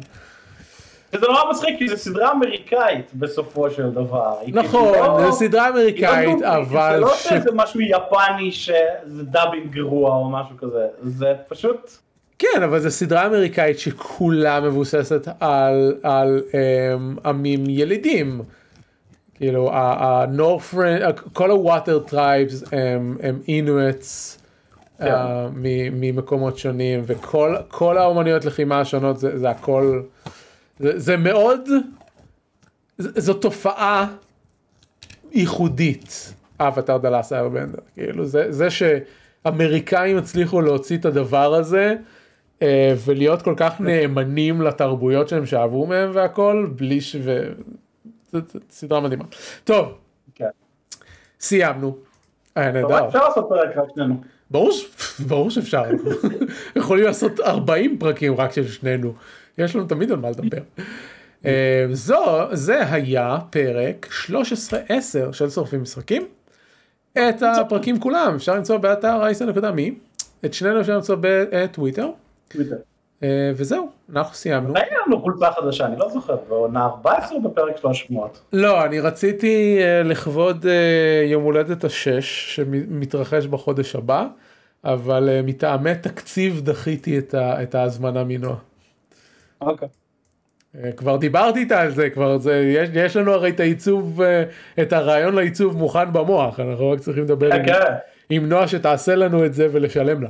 וזה נורא מצחיק, כי זו סדרה אמריקאית בסופו של דבר. היא נכון, כאילו לא- זו סדרה אמריקאית, לא- אבל... זה לא ש- שזה משהו יפני שזה dubbing גרוע או משהו כזה, זה פשוט... כן, אבל זו סדרה אמריקאית שכולה מבוססת על, על אמ, עמים ילידים. כאילו, ה Northern, כל ה water tribes הם, הם Inuits כן. ממקומות שונים, וכל כל האומנויות לחימה השונות זה, זה הכל, זה, זה מאוד, ז- זו תופעה ייחודית, Avatar the Last Airbender, כאילו זה, זה שאמריקאים הצליחו להוציא את הדבר הזה אה, ולהיות כל כך נאמנים לתרבויות שהם שאבו מהם והכל, בלי ש... ו... סדרה מדהימה. טוב, כן. סיימנו. היה נהדר. אפשר לעשות פרק רק שנינו. ברור, ש- ברור שאפשר, אנחנו יכולים לעשות 40 פרקים רק של שנינו, יש לנו תמיד על מה לדבר. אה, זו, זה היה פרק 13-10 של שורפים משחקים. את הפרקים כולם אפשר למצוא באתר אייסן.מי, את שנינו אפשר למצוא בטוויטר. אה, וזהו, אנחנו סיימנו. אין לנו חולצה חדשה, אני לא זוכר, בעונה 14 או בפרק 300? לא, אני רציתי אה, לכבוד אה, יום הולדת השש שמתרחש בחודש הבא, אבל מטעמי תקציב דחיתי את, ה, את ההזמנה מנועה. אוקיי. כבר דיברתי איתה על זה, כבר זה, יש, יש לנו הרי את העיצוב, את הרעיון לעיצוב מוכן במוח, אנחנו רק צריכים לדבר עם, כן, כן. עם נועה שתעשה לנו את זה ולשלם לה.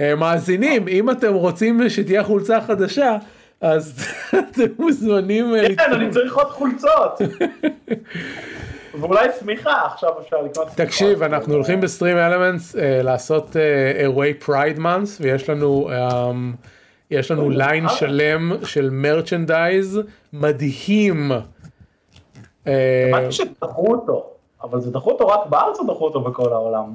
אה, מאזינים, אם אתם רוצים שתהיה חולצה חדשה, אז <laughs> אתם מוזמנים אה, כן, אני צריך עוד חולצות. <laughs> ואולי שמיכה, עכשיו אפשר לקנות שמיכות. תקשיב, אנחנו הולכים ב StreamElements לעשות אה, אירועי pride month, ויש לנו, אמ, יש לנו ליין שלם של merchandise מדהים. אה, הבנתי שדחו אותו, אבל זה דחו אותו רק בארץ או דחו אותו בכל העולם?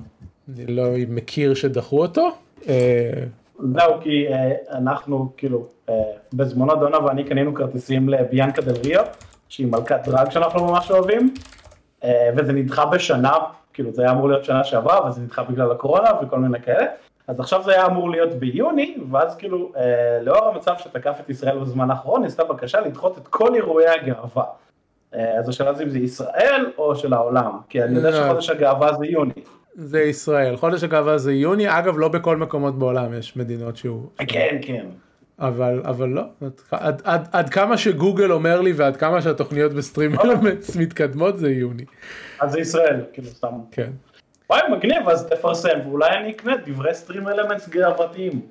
אני לא מכיר שדחו אותו. אה, זהו, כי אה, אנחנו, כאילו, אה, בזמנו דונה ואני קנינו כרטיסים לביאנקה דל ריו, שהיא מלכת דרג שאנחנו ממש אוהבים, וזה נדחה בשנה, כאילו זה היה אמור להיות שנה שעברה, אבל זה נדחה בגלל הקורונה וכל מיני כאלה, אז עכשיו זה היה אמור להיות ביוני, ואז כאילו, אה, לאור המצב שתקף את ישראל בזמן האחרון, נעשתה בקשה לדחות את כל אירועי הגאווה. אה, אז השאלה זה אם זה ישראל או של העולם, כי אני יודע. שחודש הגאווה זה יוני. זה ישראל, חודש הגאווה זה יוני, אגב לא בכל מקומות בעולם יש מדינות שהוא, כן, כן. אבל, אבל לא, עד, עד, עד כמה שגוגל אומר לי ועד כמה שהתוכניות בסטרים אלמנטס <laughs> מתקדמות זה יוני, אז זה ישראל, כאילו סתם. כן. וואי מגניב אז תפרסם ואולי אני אקנה דברי סטרים אלמנטס גאוותיים.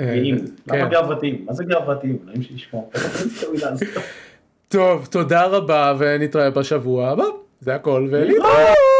אה. כן. למה גאוותיים? מה זה גאוותיים? אלוהים. <laughs> טוב, תודה רבה ונתראה בשבוע הבא, זה הכל ולהתראות.